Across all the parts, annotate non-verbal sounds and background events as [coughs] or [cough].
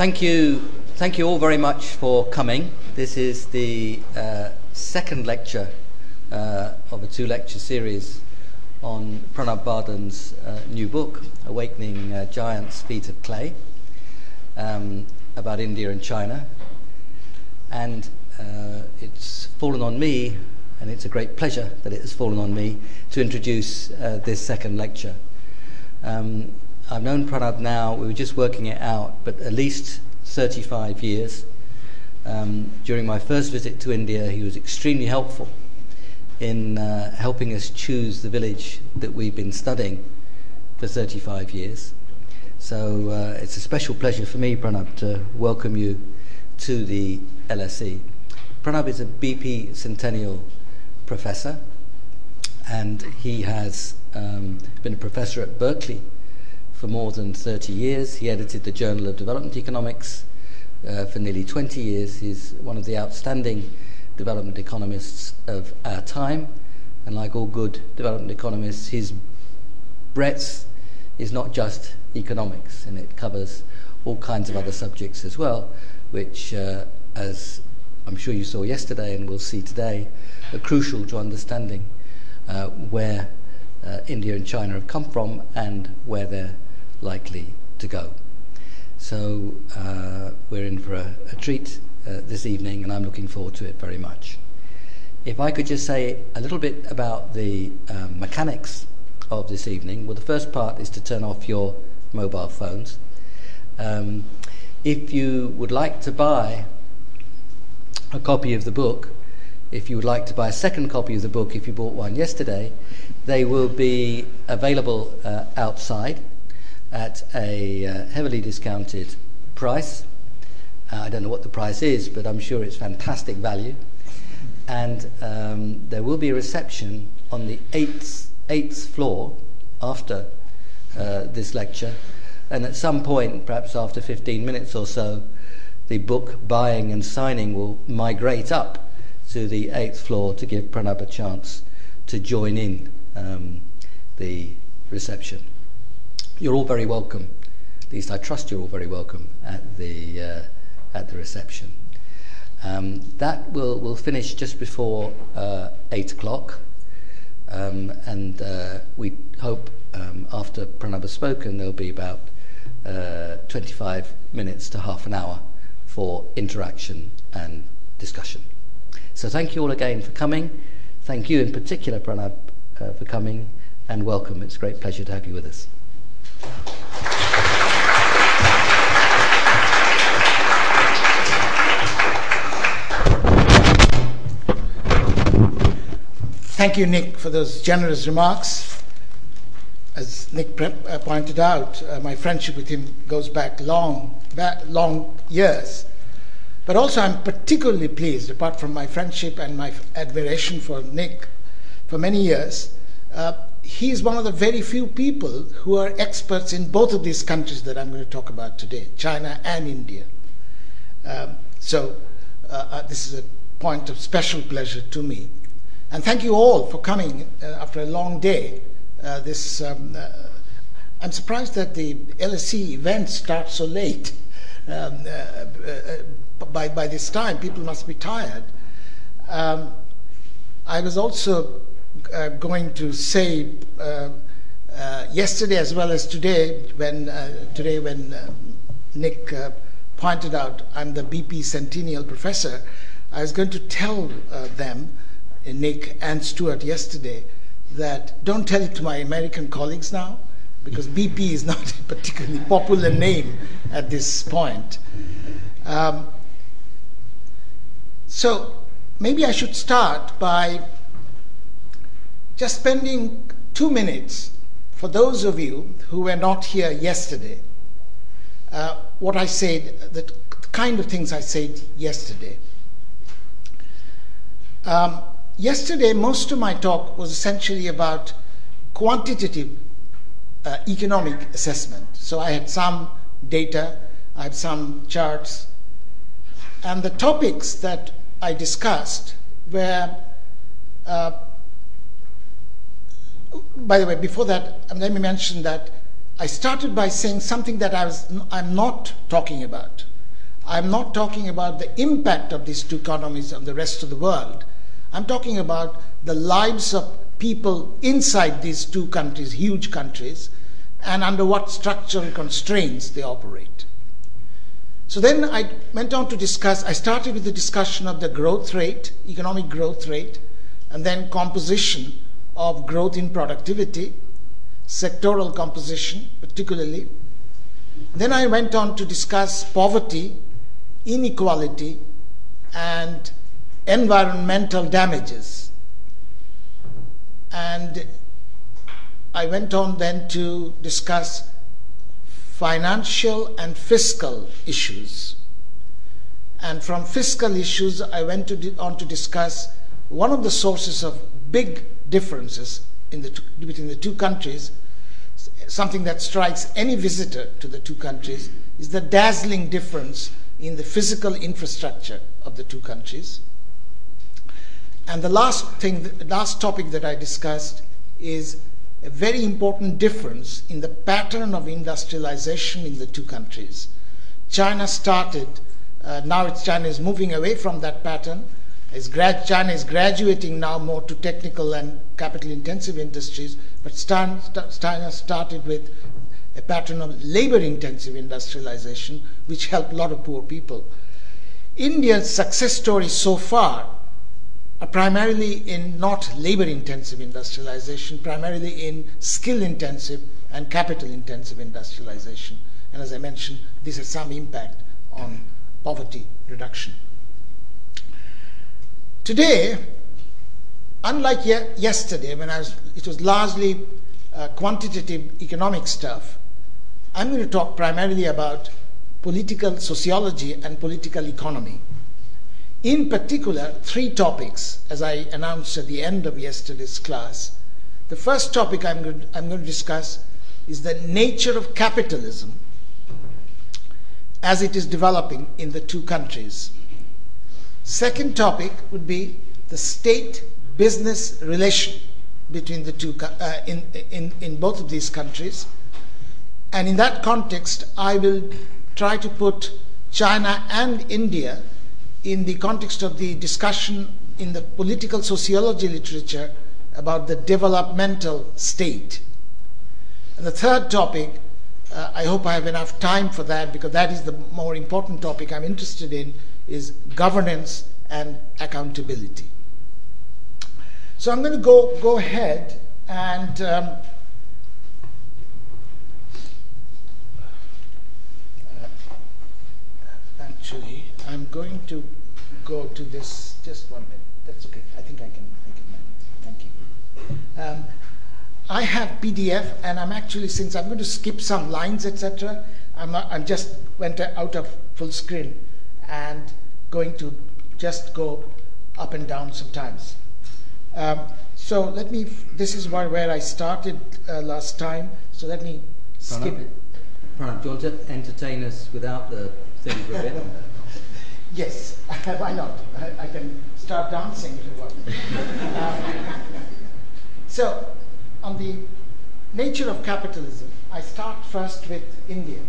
thank you, thank you all very much for coming. This is the uh, second lecture uh, of a two-lecture series on Pranab Bardhan's uh, new book, Awakening uh, Giants' Feet of Clay, um, about India and China. And uh, it's fallen on me, and it's a great pleasure that it has fallen on me to introduce uh, this second lecture. Um, I've known Pranab now, we were just working it out, but at least 35 years. Um, during my first visit to India, he was extremely helpful in uh, helping us choose the village that we've been studying for 35 years. So uh, it's a special pleasure for me, Pranab, to welcome you to the LSE. Pranab is a BP Centennial professor, and he has um, been a professor at Berkeley for more than 30 years. He edited the Journal of Development Economics uh, for nearly 20 years. He's one of the outstanding development economists of our time. And like all good development economists, his breadth is not just economics, and it covers all kinds of other subjects as well, which, uh, as I'm sure you saw yesterday and will see today, are crucial to understanding uh, where uh, India and China have come from and where they're likely to go. So uh, we're in for a, a treat uh, this evening, and I'm looking forward to it very much. If I could just say a little bit about the um, mechanics of this evening. Well, the first part is to turn off your mobile phones. Um, if you would like to buy a copy of the book, if you would like to buy a second copy of the book if you bought one yesterday, they will be available uh, outside at a uh, heavily discounted price. Uh, I don't know what the price is, but I'm sure it's fantastic value. And um, there will be a reception on the eighth, eighth floor after uh, this lecture. And at some point, perhaps after 15 minutes or so, the book buying and signing will migrate up to the eighth floor to give Pranab a chance to join in um, the reception. You're all very welcome. At least I trust you're all very welcome at the uh, at the reception. Um, that will will finish just before uh, eight o'clock, um, and uh, we hope um, after Pranab has spoken there'll be about uh, 25 minutes to half an hour for interaction and discussion. So thank you all again for coming. Thank you in particular, Pranab, uh, for coming, and welcome. It's a great pleasure to have you with us. Thank you, Nick, for those generous remarks. As Nick uh, pointed out, uh, my friendship with him goes back long, long years. But also, I'm particularly pleased, apart from my friendship and my admiration for Nick for many years, uh, he's one of the very few people who are experts in both of these countries that I'm going to talk about today China and India. Um, so, uh, uh, this is a point of special pleasure to me. And thank you all for coming uh, after a long day. Uh, this, um, uh, I'm surprised that the LSE event starts so late. Um, by, by this time, people must be tired. Um, I was also uh, going to say uh, uh, yesterday as well as today when today when Nick pointed out I'm the BP Centennial professor. I was going to tell them, Nick and Stuart, yesterday that don't tell it to my American colleagues now because BP is not a particularly popular name at this point. Um, so maybe I should start by just spending two minutes for those of you who were not here yesterday, uh, what I said, the kind of things I said yesterday. Um, yesterday, most of my talk was essentially about quantitative uh, economic assessment. So I had some data, I had some charts, and the topics that I discussed were uh, by the way, before that, let me mention that I started by saying something that I was, I'm not talking about. I'm not talking about the impact of these two economies on the rest of the world. I'm talking about the lives of people inside these two countries, huge countries, and under what structural constraints they operate. So then I went on to discuss, I started with the discussion of the growth rate, economic growth rate, and then composition of growth in productivity, sectoral composition particularly. Then I went on to discuss poverty, inequality, and environmental damages. And I went on then to discuss financial and fiscal issues. And from fiscal issues, I went to on to discuss one of the sources of big differences the two, between the two countries, something that strikes any visitor to the two countries, is the dazzling difference in the physical infrastructure of the two countries. And the last thing, the last topic that I discussed is a very important difference in the pattern of industrialization in the two countries. China started, uh, now China is moving away from that pattern. Grad, China is graduating now more to technical and capital intensive industries, but China started with a pattern of labor intensive industrialization, which helped a lot of poor people. India's success story so far are primarily in not labor intensive industrialization, primarily in skill intensive and capital intensive industrialization. And as I mentioned, this has some impact on poverty reduction. Today, unlike ye- yesterday, when I was, it was largely uh, quantitative economic stuff, I'm going to talk primarily about political sociology and political economy. In particular, three topics, as I announced at the end of yesterday's class. The first topic I'm going, to, I'm going to discuss is the nature of capitalism as it is developing in the two countries. Second topic would be the state business relation between the two uh, in, in, in both of these countries. And in that context, I will try to put China and India in the context of the discussion in the political sociology literature about the developmental state. And the third topic, uh, I hope I have enough time for that because that is the more important topic I'm interested in, is governance and accountability. So I'm going to go, go ahead and um, uh, actually I'm going to go to this, just one minute. That's okay. I think I can, I can manage. Thank you. Um, I have PDF, and I'm actually, since I'm going to skip some lines, etc., I'm, I'm just went out of full screen and going to just go up and down sometimes. Um, so let me, this is where, where I started uh, last time, so let me skip it. Pranav, do you want to entertain us without the thing for a bit? [laughs] Yes, [laughs] why not? I, I, can start dancing if you want. [laughs] um, so, on the nature of capitalism, I start first with India.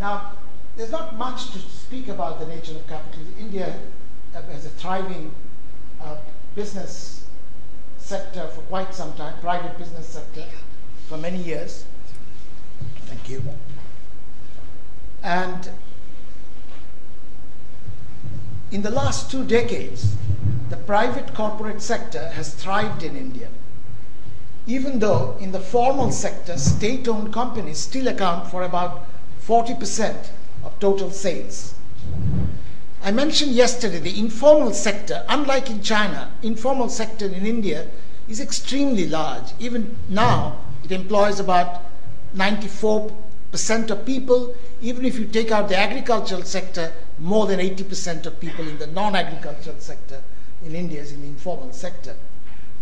Now, there's not much to speak about the nature of capitalism. India has a thriving uh, business sector for quite some time, private business sector for many years. Thank you. And in the last two decades, the private corporate sector has thrived in India. Even though in the formal sector, state owned companies still account for about 40% of total sales. I mentioned yesterday the informal sector, unlike in China, informal sector in India is extremely large. Even now, it employs about 94% of people. Even if you take out the agricultural sector, more than 80% of people in the non-agricultural sector in India is in the informal sector.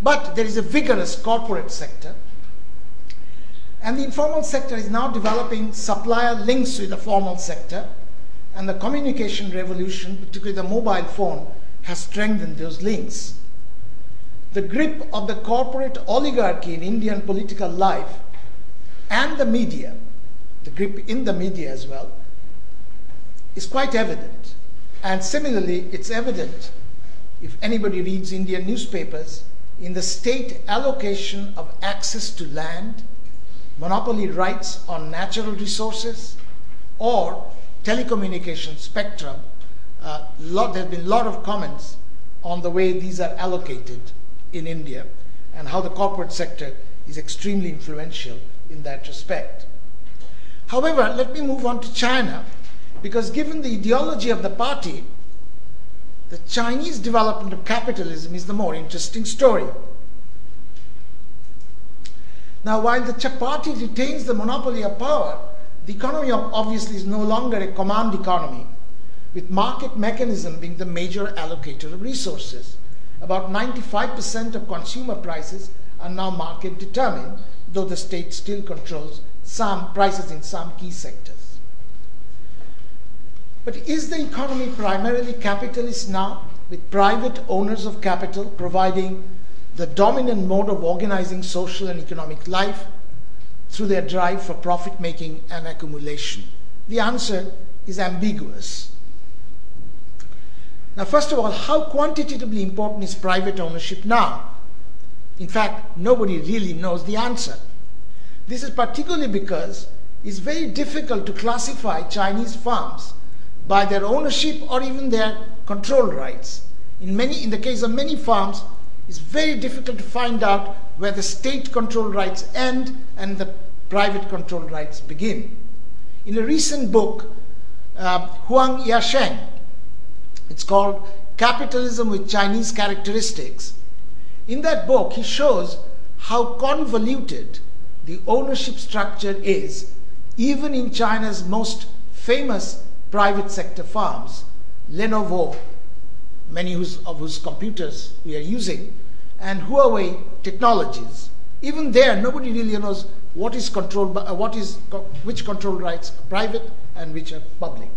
But there is a vigorous corporate sector. And the informal sector is now developing supplier links with the formal sector. And the communication revolution, particularly the mobile phone, has strengthened those links. The grip of the corporate oligarchy in Indian political life and the media, the grip in the media as well, is quite evident. And similarly, it's evident if anybody reads Indian newspapers in the state allocation of access to land, monopoly rights on natural resources, or telecommunication spectrum. Uh, there have been a lot of comments on the way these are allocated in India and how the corporate sector is extremely influential in that respect. However, let me move on to China because given the ideology of the party, the Chinese development of capitalism is the more interesting story. Now, while the party retains the monopoly of power, the economy obviously is no longer a command economy, with market mechanism being the major allocator of resources. About 95% of consumer prices are now market determined, though the state still controls some prices in some key sectors. But is the economy primarily capitalist now, with private owners of capital providing the dominant mode of organizing social and economic life through their drive for profit making and accumulation? The answer is ambiguous. Now, first of all, how quantitatively important is private ownership now? In fact, nobody really knows the answer. This is particularly because it's very difficult to classify Chinese farms by their ownership or even their control rights. In, many, in the case of many farms, it's very difficult to find out where the state control rights end and the private control rights begin. In a recent book, uh, Huang Yasheng, it's called Capitalism with Chinese Characteristics. In that book, he shows how convoluted the ownership structure is, even in China's most famous private sector farms, Lenovo, many of whose computers we are using, and Huawei technologies. Even there, nobody really knows what is controlled by, uh, what is which control rights are private and which are public.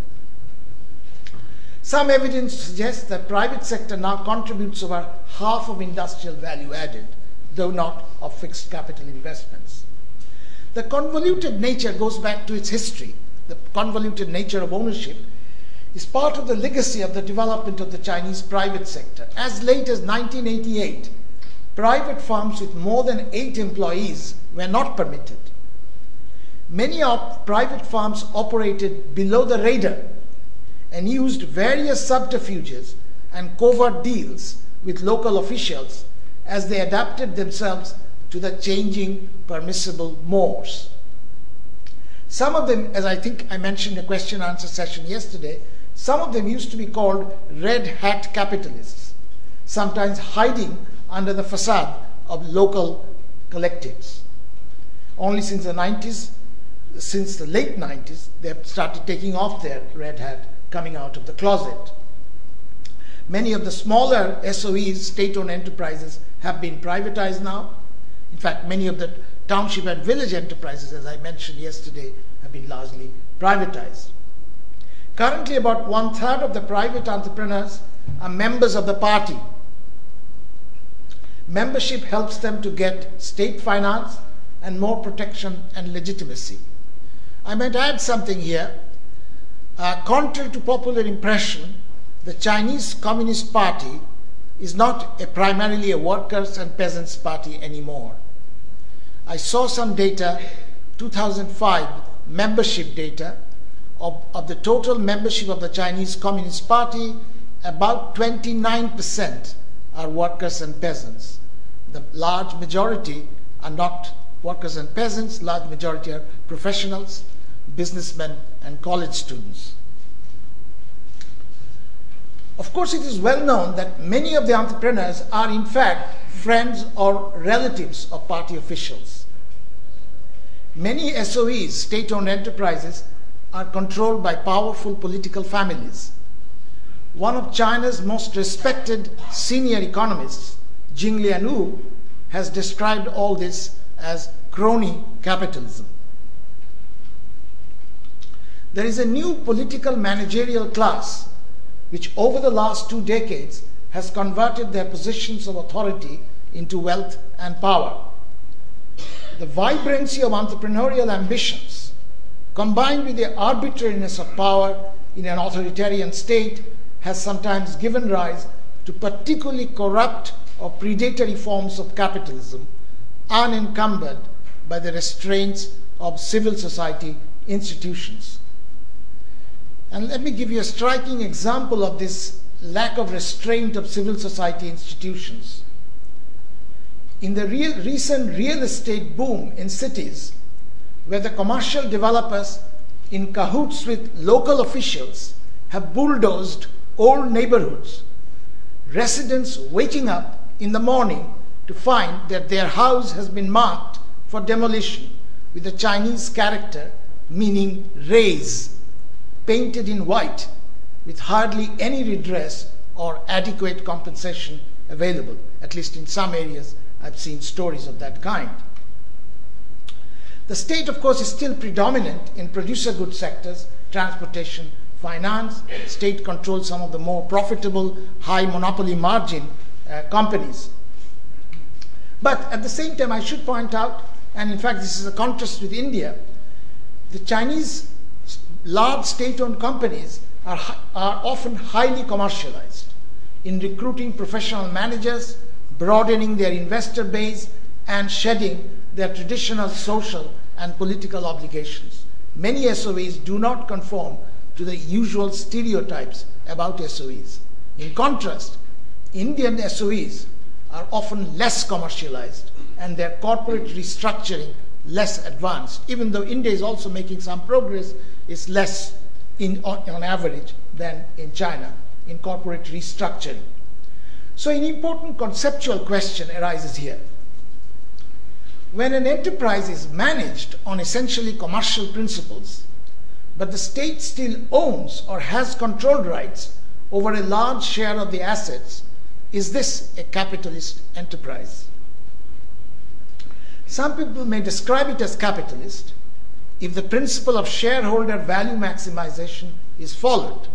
Some evidence suggests that private sector now contributes over half of industrial value added, though not of fixed capital investments. The convoluted nature goes back to its history. The convoluted nature of ownership is part of the legacy of the development of the Chinese private sector. As late as 1988, private farms with more than eight employees were not permitted. Many of private farms operated below the radar and used various subterfuges and covert deals with local officials as they adapted themselves to the changing permissible mores. Some of them, as I think I mentioned in a question answer session yesterday, some of them used to be called red hat capitalists, sometimes hiding under the facade of local collectives. Only since the 90s, since the late 90s, they have started taking off their red hat, coming out of the closet. Many of the smaller SOEs, state owned enterprises, have been privatized now. In fact, many of the township and village enterprises, as I mentioned yesterday, have been largely privatized. Currently, about one third of the private entrepreneurs are members of the party. Membership helps them to get state finance and more protection and legitimacy. I might add something here. Uh, contrary to popular impression, the Chinese Communist Party is not a primarily a workers and peasants party anymore. I saw some data, 2005 membership data, of, of the total membership of the Chinese Communist Party, about 29% are workers and peasants. The large majority are not workers and peasants, large majority are professionals, businessmen, and college students. Of course, it is well known that many of the entrepreneurs are, in fact, friends or relatives of party officials. Many SOEs, state owned enterprises, are controlled by powerful political families. One of China's most respected senior economists, Jinglian Wu, has described all this as crony capitalism. There is a new political managerial class which, over the last two decades, has converted their positions of authority into wealth and power the vibrancy of entrepreneurial ambitions combined with the arbitrariness of power in an authoritarian state has sometimes given rise to particularly corrupt or predatory forms of capitalism, unencumbered by the restraints of civil society institutions. And let me give you a striking example of this lack of restraint of civil society institutions. In the real, recent real estate boom in cities, where the commercial developers, in cahoots with local officials, have bulldozed old neighborhoods, residents waking up in the morning to find that their house has been marked for demolition with a Chinese character meaning raze, painted in white, with hardly any redress or adequate compensation available. At least in some areas, I've seen stories of that kind. The state, of course, is still predominant in producer goods sectors, transportation, finance. State controls some of the more profitable, high monopoly margin uh, companies. But at the same time, I should point out, and in fact, this is a contrast with India, the Chinese large state owned companies are, are often highly commercialized in recruiting professional managers, broadening their investor base, and shedding their traditional social and political obligations. Many SOEs do not conform to the usual stereotypes about SOEs. In contrast, Indian SOEs are often less commercialized and their corporate restructuring less advanced. Even though India is also making some progress, it's less in, on, on average than in China in corporate restructuring. So, an important conceptual question arises here. When an enterprise is managed on essentially commercial principles, but the state still owns or has control rights over a large share of the assets, is this a capitalist enterprise? Some people may describe it as capitalist if the principle of shareholder value maximization is followed.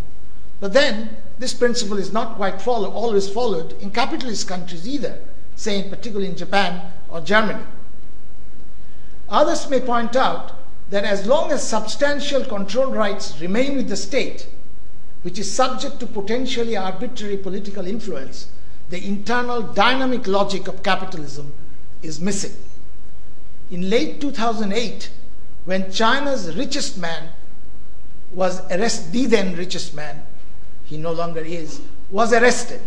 But then, this principle is not quite follow, always followed in capitalist countries either, say, in particularly in Japan or Germany. Others may point out that as long as substantial control rights remain with the state, which is subject to potentially arbitrary political influence, the internal dynamic logic of capitalism is missing. In late 2008, when China's richest man was arrested, the then richest man, he no longer is, was arrested,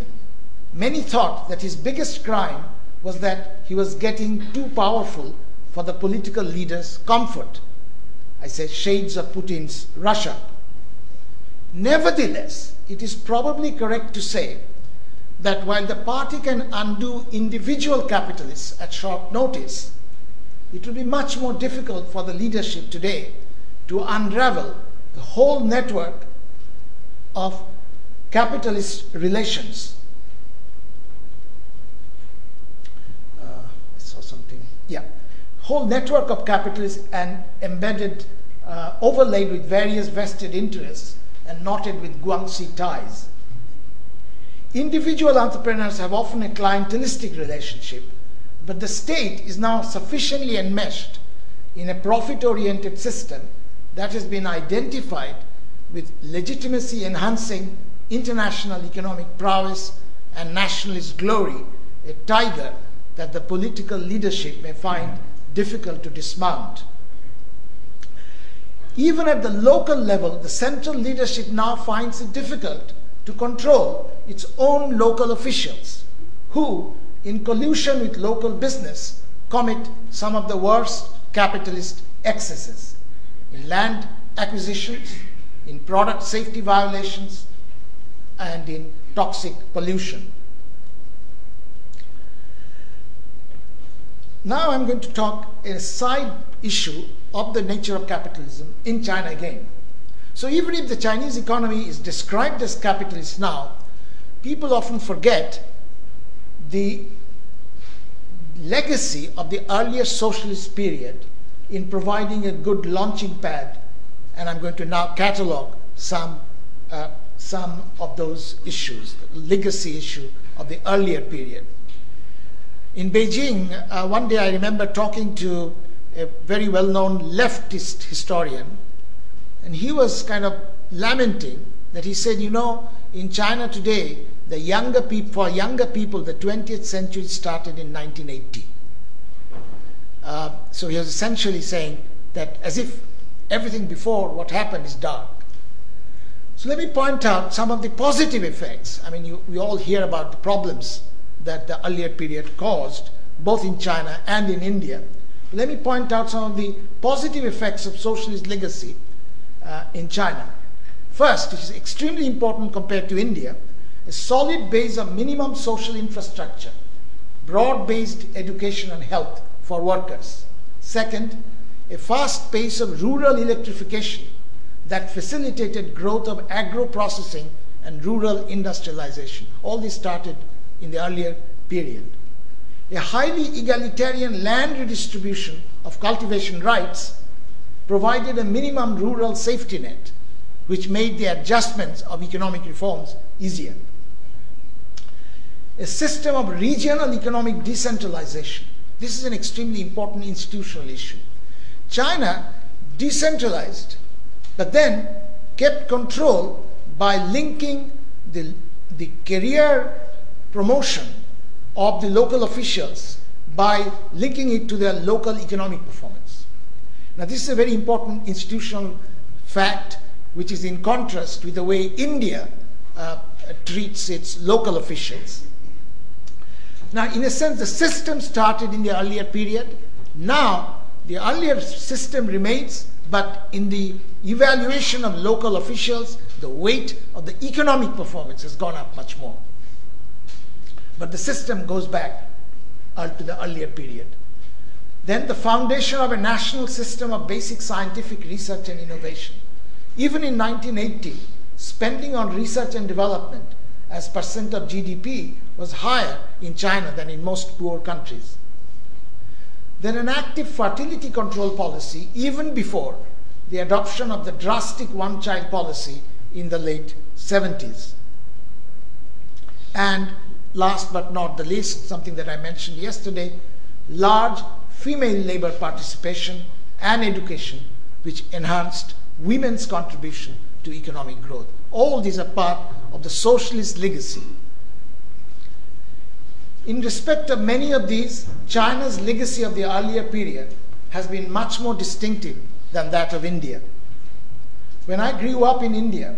many thought that his biggest crime was that he was getting too powerful for the political leaders' comfort. I say shades of Putin's Russia. Nevertheless, it is probably correct to say that while the party can undo individual capitalists at short notice, it will be much more difficult for the leadership today to unravel the whole network of capitalist relations. Uh, I saw something. Yeah. Whole network of capitalists and embedded, uh, overlaid with various vested interests and knotted with guanxi ties. Individual entrepreneurs have often a clientelistic relationship but the state is now sufficiently enmeshed in a profit oriented system that has been identified with legitimacy enhancing international economic prowess and nationalist glory, a tiger that the political leadership may find difficult to dismount. Even at the local level, the central leadership now finds it difficult to control its own local officials, who, in collusion with local business, commit some of the worst capitalist excesses in land acquisitions, in product safety violations, and in toxic pollution. Now I'm going to talk a side issue of the nature of capitalism in China again. So even if the Chinese economy is described as capitalist now, people often forget the legacy of the earlier socialist period in providing a good launching pad, and I'm going to now catalog some, uh, some of those issues, the legacy issue of the earlier period. In Beijing, uh, one day I remember talking to a very well known leftist historian, and he was kind of lamenting that he said, you know, in China today, the younger people, for younger people, the 20th century started in 1980. Uh, so he was essentially saying that as if everything before what happened is dark. So let me point out some of the positive effects. I mean, you, we all hear about the problems that the earlier period caused, both in China and in India. Let me point out some of the positive effects of socialist legacy uh, in China. First, which is extremely important compared to India, a solid base of minimum social infrastructure, broad based education and health for workers. Second, a fast pace of rural electrification that facilitated growth of agro processing and rural industrialization. All this started in the earlier period. A highly egalitarian land redistribution of cultivation rights provided a minimum rural safety net, which made the adjustments of economic reforms easier. A system of regional economic decentralization. This is an extremely important institutional issue. China decentralized, but then kept control by linking the, the career promotion of the local officials by linking it to their local economic performance. Now, this is a very important institutional fact which is in contrast with the way India uh, treats its local officials. Now, in a sense, the system started in the earlier period. Now, the earlier system remains, but in the evaluation of local officials, the weight of the economic performance has gone up much more. But the system goes back uh, to the earlier period. Then the foundation of a national system of basic scientific research and innovation. Even in 1980, spending on research and development as percent of GDP was higher in China than in most poor countries. Then an active fertility control policy even before the adoption of the drastic one child policy in the late 70s. And last but not the least, something that I mentioned yesterday, large female labor participation and education, which enhanced women's contribution to economic growth. All these are part of the socialist legacy. In respect of many of these, China's legacy of the earlier period has been much more distinctive than that of India. When I grew up in India,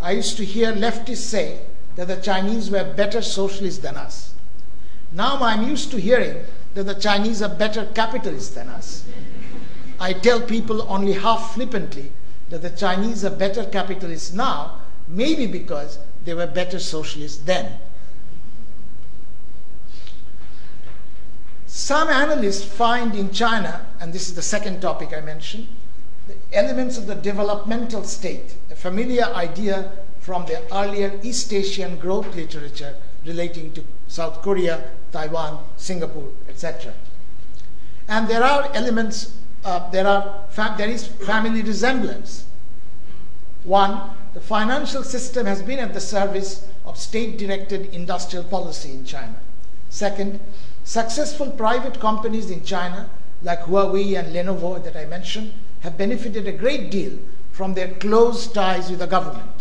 I used to hear leftists say that the Chinese were better socialists than us. Now I'm used to hearing that the Chinese are better capitalists than us. I tell people only half flippantly that the Chinese are better capitalists now, maybe because they were better socialists then. Some analysts find in China, and this is the second topic I mentioned, the elements of the developmental state, a familiar idea from the earlier East Asian growth literature relating to South Korea, Taiwan, Singapore, etc. And there are elements, uh, there, are there is family resemblance. One, the financial system has been at the service of state directed industrial policy in China. Second, successful private companies in China, like Huawei and Lenovo that I mentioned, have benefited a great deal from their close ties with the government.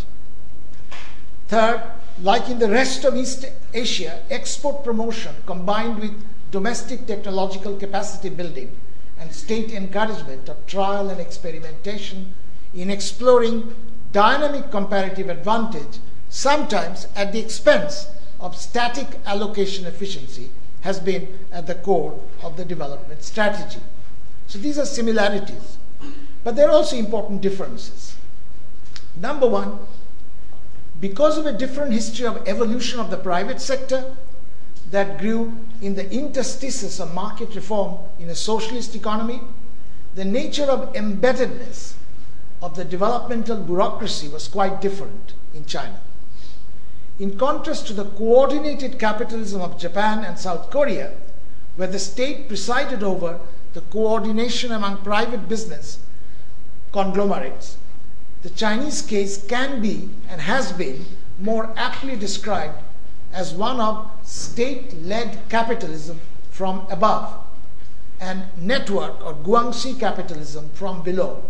Third, like in the rest of East Asia, export promotion combined with domestic technological capacity building and state encouragement of trial and experimentation in exploring dynamic comparative advantage, sometimes at the expense of static allocation efficiency, has been at the core of the development strategy. So these are similarities. But there are also important differences. Number one, because of a different history of evolution of the private sector that grew in the interstices of market reform in a socialist economy, the nature of embeddedness of the developmental bureaucracy was quite different in China. In contrast to the coordinated capitalism of Japan and South Korea, where the state presided over the coordination among private business conglomerates, the Chinese case can be and has been more aptly described as one of state led capitalism from above and network or guanxi capitalism from below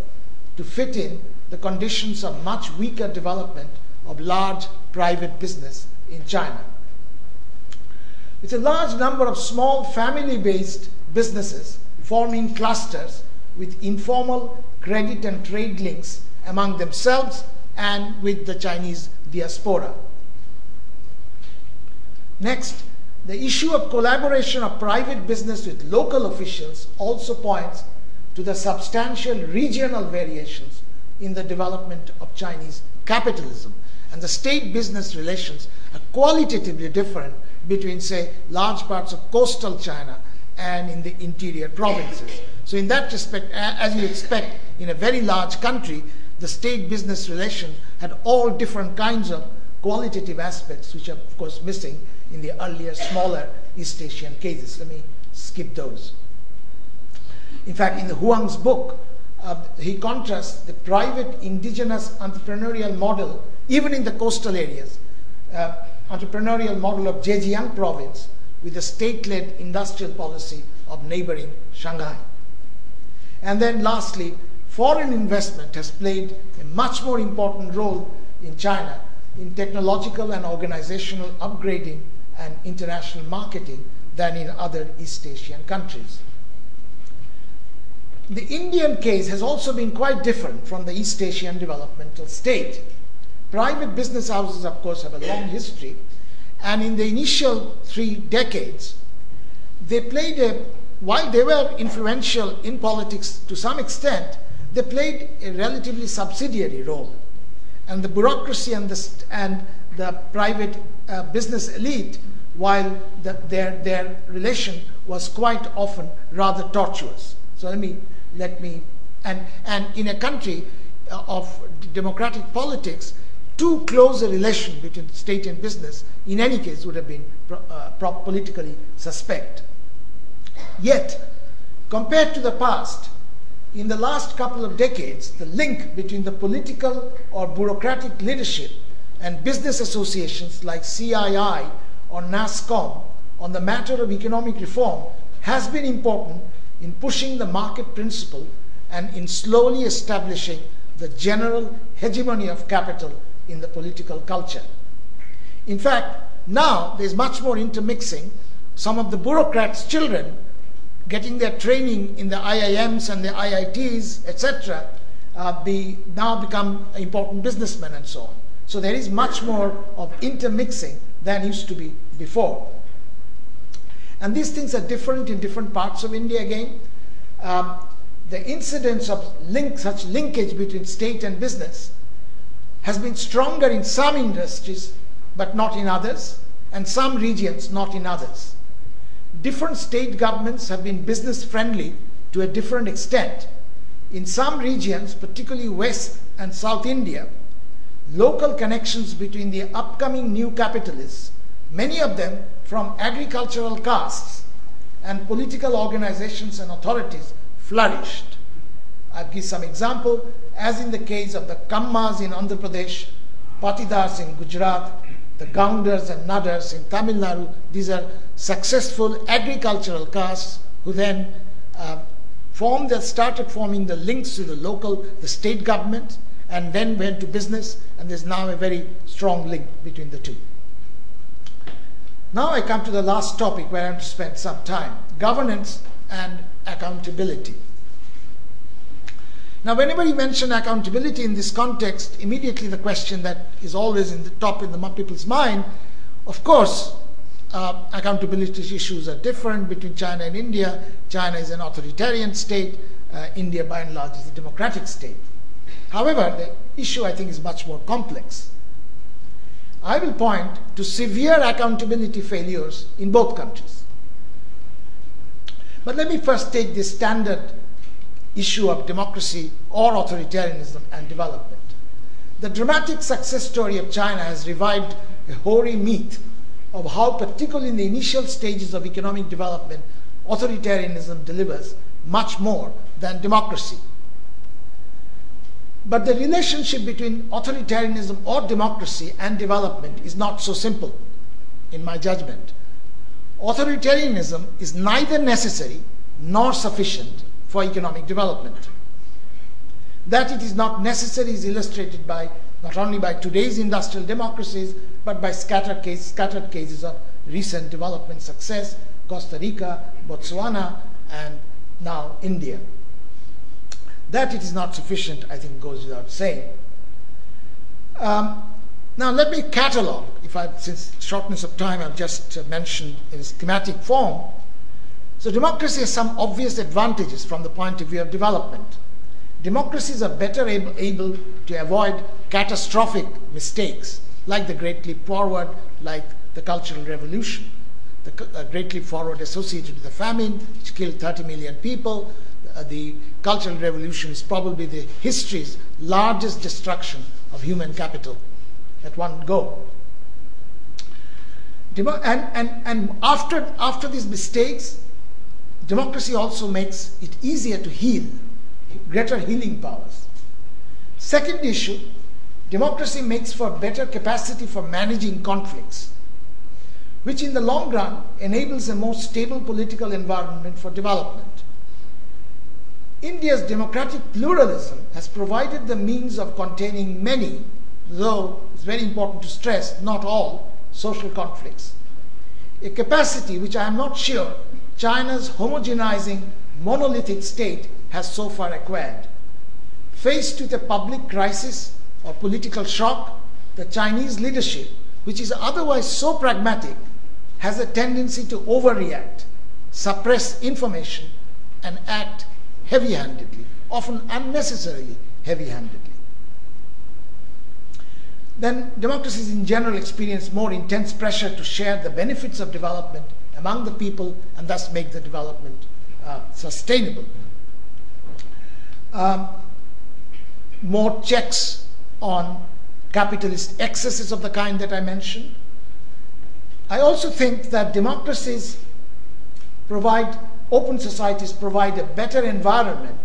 to fit in the conditions of much weaker development of large private business in China. It's a large number of small family based businesses forming clusters with informal credit and trade links among themselves and with the Chinese diaspora. Next, the issue of collaboration of private business with local officials also points to the substantial regional variations in the development of Chinese capitalism. And the state business relations are qualitatively different between, say, large parts of coastal China and in the interior provinces. So, in that respect, as you expect in a very large country, the state business relation had all different kinds of qualitative aspects, which are, of course, missing in the earlier, smaller East Asian cases. Let me skip those. In fact, in the Huang's book, uh, he contrasts the private indigenous entrepreneurial model, even in the coastal areas, uh, entrepreneurial model of Zhejiang province, with the state led industrial policy of neighboring Shanghai. And then, lastly, foreign investment has played a much more important role in China in technological and organizational upgrading and international marketing than in other East Asian countries. The Indian case has also been quite different from the East Asian developmental state. Private business houses, of course, have a long history, and in the initial three decades, they played a, while they were influential in politics to some extent, they played a relatively subsidiary role. And the bureaucracy and the, and the private uh, business elite, while the, their, their relation was quite often rather tortuous. So let me, let me, and, and in a country uh, of democratic politics, too close a relation between state and business, in any case, would have been uh, politically suspect. Yet, compared to the past, in the last couple of decades, the link between the political or bureaucratic leadership and business associations like CII or NASSCOM on the matter of economic reform has been important in pushing the market principle and in slowly establishing the general hegemony of capital in the political culture. In fact, now there's much more intermixing. Some of the bureaucrats' children getting their training in the IIMs and the IITs, etc., uh, be, now become important businessmen and so on. So there is much more of intermixing than used to be before. And these things are different in different parts of India again. Um, the incidence of link, such linkage between state and business has been stronger in some industries but not in others, and some regions not in others. Different state governments have been business friendly to a different extent. In some regions, particularly West and South India, local connections between the upcoming new capitalists, many of them from agricultural castes, and political organizations and authorities flourished. I'll give some example, as in the case of the Kammas in Andhra Pradesh, Patidars in Gujarat, the Gounders and Nadars in Tamil Nadu. These are successful agricultural castes who then uh, formed, started forming the links to the local, the state government, and then went to business, and there's now a very strong link between the two. Now I come to the last topic where I want to spend some time governance and accountability. Now, whenever you mention accountability in this context, immediately the question that is always in the top in the people's mind, of course, uh, accountability issues are different between China and India. China is an authoritarian state. Uh, India, by and large, is a democratic state. However, the issue I think is much more complex. I will point to severe accountability failures in both countries. But let me first take the standard issue of democracy or authoritarianism and development. The dramatic success story of China has revived a hoary myth of how, particularly in the initial stages of economic development, authoritarianism delivers much more than democracy. But the relationship between authoritarianism or democracy and development is not so simple, in my judgment. Authoritarianism is neither necessary nor sufficient for economic development. That it is not necessary is illustrated by not only by today's industrial democracies, but by scattered, case, scattered cases of recent development success, Costa Rica, Botswana, and now India. That it is not sufficient, I think, goes without saying. Um, now, let me catalog, if I, since shortness of time, I've just uh, mentioned in schematic form. So, democracy has some obvious advantages from the point of view of development. Democracies are better able, able to avoid catastrophic mistakes, like the Great Leap Forward, like the Cultural Revolution. The uh, Great Leap Forward associated with the famine, which killed 30 million people. Uh, the Cultural Revolution is probably the history's largest destruction of human capital at one go. Demo- and, and, and after, after these mistakes, democracy also makes it easier to heal, greater healing powers. Second issue democracy makes for better capacity for managing conflicts, which in the long run enables a more stable political environment for development. India's democratic pluralism has provided the means of containing many, though it's very important to stress, not all, social conflicts. A capacity which I am not sure China's homogenizing monolithic state has so far acquired. Faced with a public crisis or political shock, the Chinese leadership, which is otherwise so pragmatic, has a tendency to overreact, suppress information, and act heavy handedly, often unnecessarily heavy handedly. Then democracies in general experience more intense pressure to share the benefits of development among the people and thus make the development uh, sustainable. Um, more checks on capitalist excesses of the kind that I mentioned. I also think that democracies provide, open societies provide a better environment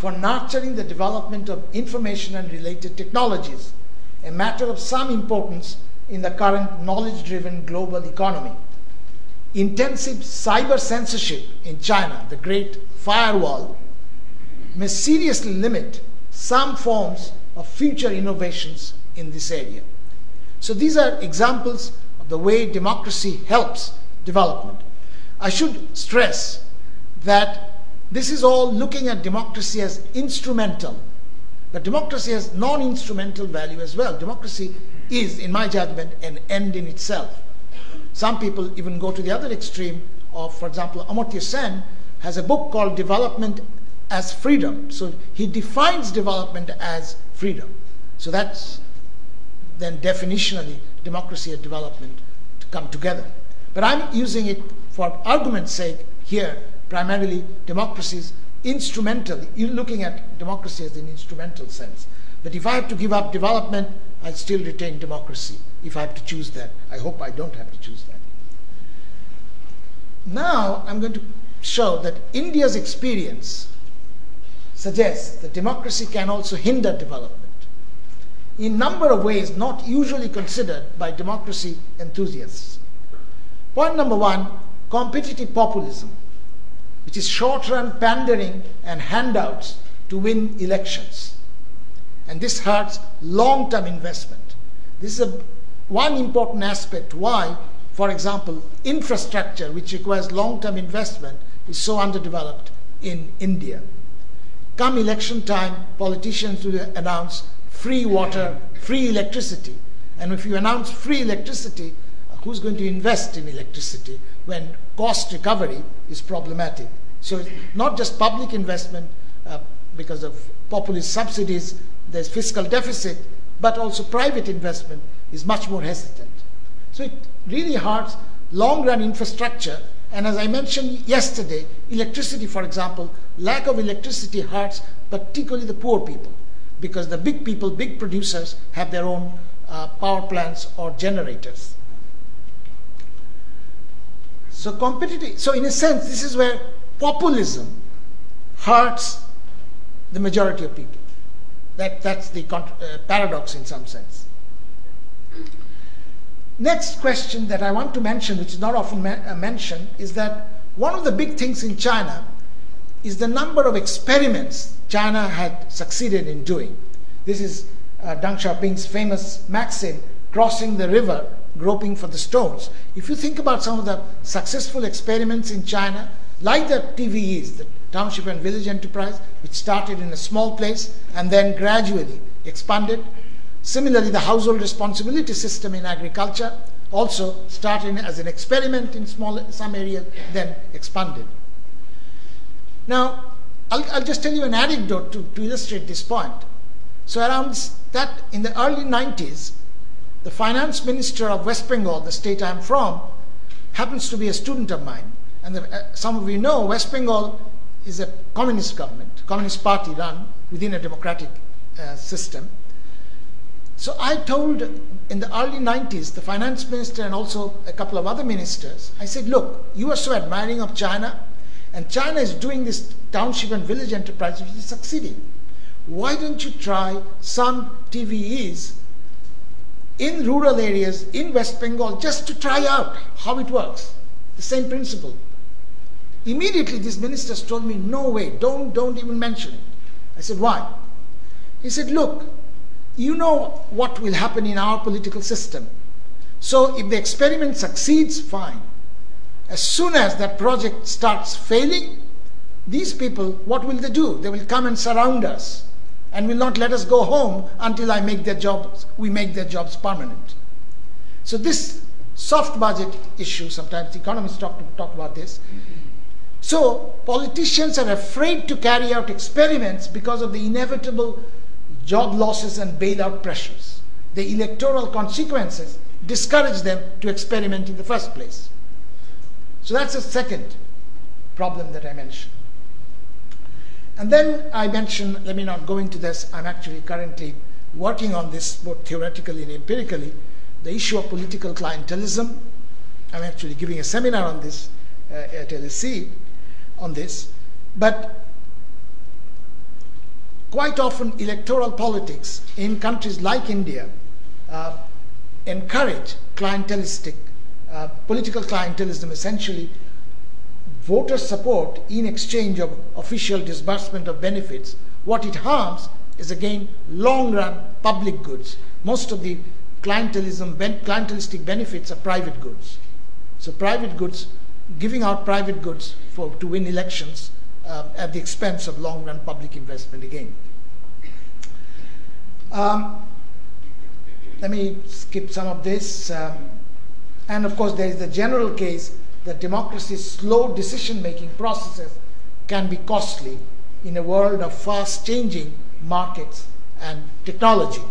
for nurturing the development of information and related technologies, a matter of some importance in the current knowledge driven global economy. Intensive cyber censorship in China, the great firewall, may seriously limit some forms of future innovations in this area. So these are examples of the way democracy helps development. I should stress that this is all looking at democracy as instrumental, but democracy has non instrumental value as well. Democracy is, in my judgment, an end in itself. Some people even go to the other extreme of, for example, Amartya Sen has a book called Development as Freedom. So he defines development as freedom. So that's then definitionally democracy and development to come together. But I'm using it for argument's sake here, primarily democracies instrumental. You're looking at democracy as an instrumental sense. But if I have to give up development, I'll still retain democracy if I have to choose that. I hope I don't have to choose that. Now I'm going to show that India's experience suggests that democracy can also hinder development in a number of ways not usually considered by democracy enthusiasts. Point number one, competitive populism, which is short-run pandering and handouts to win elections. And this hurts long-term investment. This is a, one important aspect why, for example, infrastructure, which requires long-term investment, is so underdeveloped in India. Come election time, politicians will announce free water, free electricity. And if you announce free electricity, who's going to invest in electricity when cost recovery is problematic? So not just public investment uh, because of populist subsidies, there's fiscal deficit, but also private investment is much more hesitant. So it really hurts long run infrastructure. And as I mentioned yesterday, electricity, for example, lack of electricity hurts particularly the poor people because the big people, big producers, have their own uh, power plants or generators. So competitive. So in a sense, this is where populism hurts the majority of people. That, that's the uh, paradox in some sense. Next question that I want to mention, which is not often uh, mentioned, is that one of the big things in China is the number of experiments China had succeeded in doing. This is uh, Deng Xiaoping's famous maxim crossing the river, groping for the stones. If you think about some of the successful experiments in China, like the TVEs, the Township and Village Enterprise, which started in a small place and then gradually expanded. Similarly, the household responsibility system in agriculture also started as an experiment in small, some areas, then expanded. Now, I'll, I'll just tell you an anecdote to, to illustrate this point. So, around that, in the early 90s, the finance minister of West Bengal, the state I'm from, happens to be a student of mine. And the, uh, some of you know West Bengal is a communist government, communist party run within a democratic uh, system. So I told in the early 90s the finance minister and also a couple of other ministers, I said, look, you are so admiring of China, and China is doing this township and village enterprise which is succeeding. Why don't you try some TVEs in rural areas in West Bengal just to try out how it works? The same principle. Immediately, these ministers told me, no way, don't, don't even mention it. I said, why? He said, look, you know what will happen in our political system. So if the experiment succeeds, fine. As soon as that project starts failing, these people, what will they do? They will come and surround us and will not let us go home until I make their jobs, we make their jobs permanent. So this soft budget issue, sometimes economists talk, talk about this, so politicians are afraid to carry out experiments because of the inevitable job losses and bailout pressures. The electoral consequences discourage them to experiment in the first place. So that's the second problem that I mentioned. And then I mentioned, let me not go into this, I'm actually currently working on this both theoretically and empirically, the issue of political clientelism. I'm actually giving a seminar on this uh, at LSE on this, but quite often electoral politics in countries like India uh, encourage clientelistic, uh, political clientelism essentially, voter support in exchange of official disbursement of benefits. What it harms is again long run public goods. Most of the clientelism, ben- clientelistic benefits are private goods. So private goods giving out private goods for, to win elections uh, at the expense of long run public investment again. Um, let me skip some of this. Um, and of course, there is the general case that democracy's slow decision making processes can be costly in a world of fast changing markets and technology.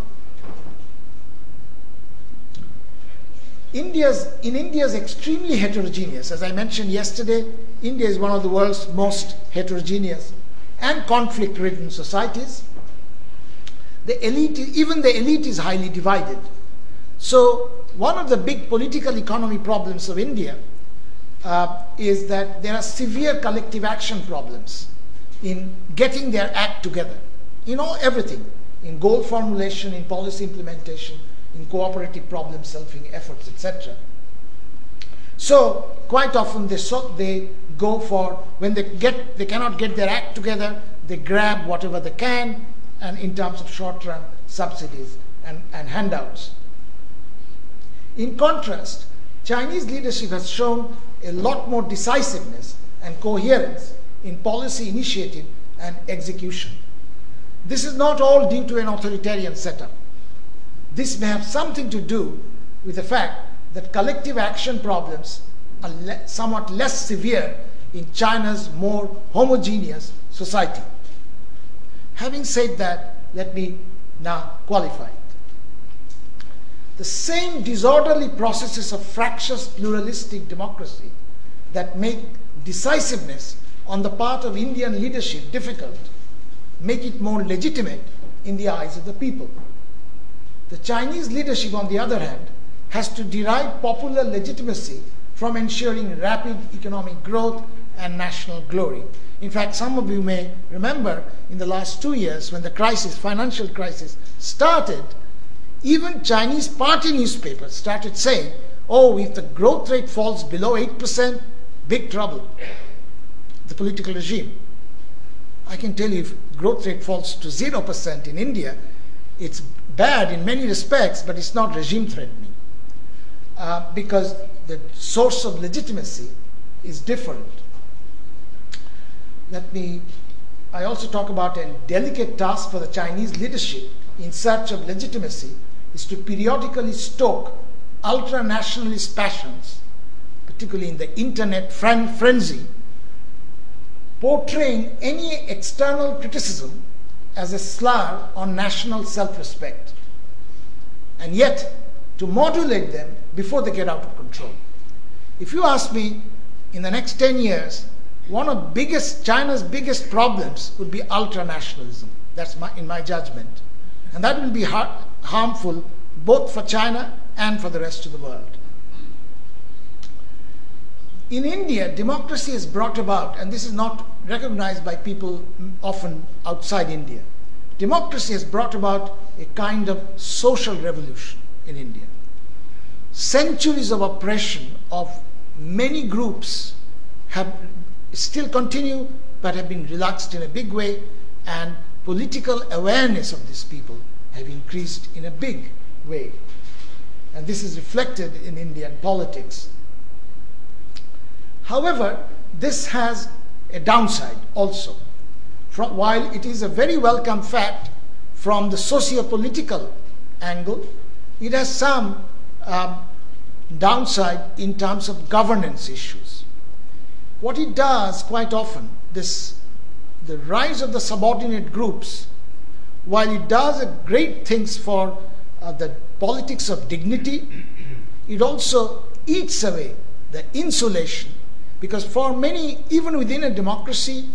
India's, in India's extremely heterogeneous, as I mentioned yesterday, India is one of the world's most heterogeneous and conflict ridden societies. The elite, even the elite is highly divided. So, one of the big political economy problems of India uh, is that there are severe collective action problems in getting their act together. You know, everything in goal formulation, in policy implementation, in cooperative problem solving efforts, etc. So quite often they, so, they go for when they get they cannot get their act together, they grab whatever they can, and in terms of short-run subsidies and, and handouts. In contrast, Chinese leadership has shown a lot more decisiveness and coherence in policy initiative and execution. This is not all due to an authoritarian setup. This may have something to do with the fact that collective action problems are le- somewhat less severe in China's more homogeneous society. Having said that, let me now qualify it. The same disorderly processes of fractious pluralistic democracy that make decisiveness on the part of Indian leadership difficult make it more legitimate in the eyes of the people. The Chinese leadership, on the other hand, has to derive popular legitimacy from ensuring rapid economic growth and national glory. In fact, some of you may remember in the last two years when the crisis, financial crisis, started, even Chinese party newspapers started saying, oh, if the growth rate falls below 8%, big trouble. The political regime. I can tell you if growth rate falls to 0% in India, it's bad in many respects, but it's not regime threatening. Uh, because the source of legitimacy is different. Let me, I also talk about a delicate task for the Chinese leadership in search of legitimacy is to periodically stoke ultra nationalist passions, particularly in the internet frenzy, portraying any external criticism as a slur on national self respect, and yet to modulate them before they get out of control. If you ask me, in the next 10 years, one of biggest China's biggest problems would be ultranationalism. That's my, in my judgment, and that will be har- harmful both for China and for the rest of the world. In India, democracy is brought about, and this is not recognized by people often outside India. Democracy has brought about a kind of social revolution in India. Centuries of oppression of many groups have still continue but have been relaxed in a big way and political awareness of these people have increased in a big way and this is reflected in indian politics however this has a downside also from, while it is a very welcome fact from the socio-political angle it has some um, downside in terms of governance issues. What it does quite often, this the rise of the subordinate groups, while it does great things for uh, the politics of dignity, it also eats away the insulation. Because for many, even within a democracy,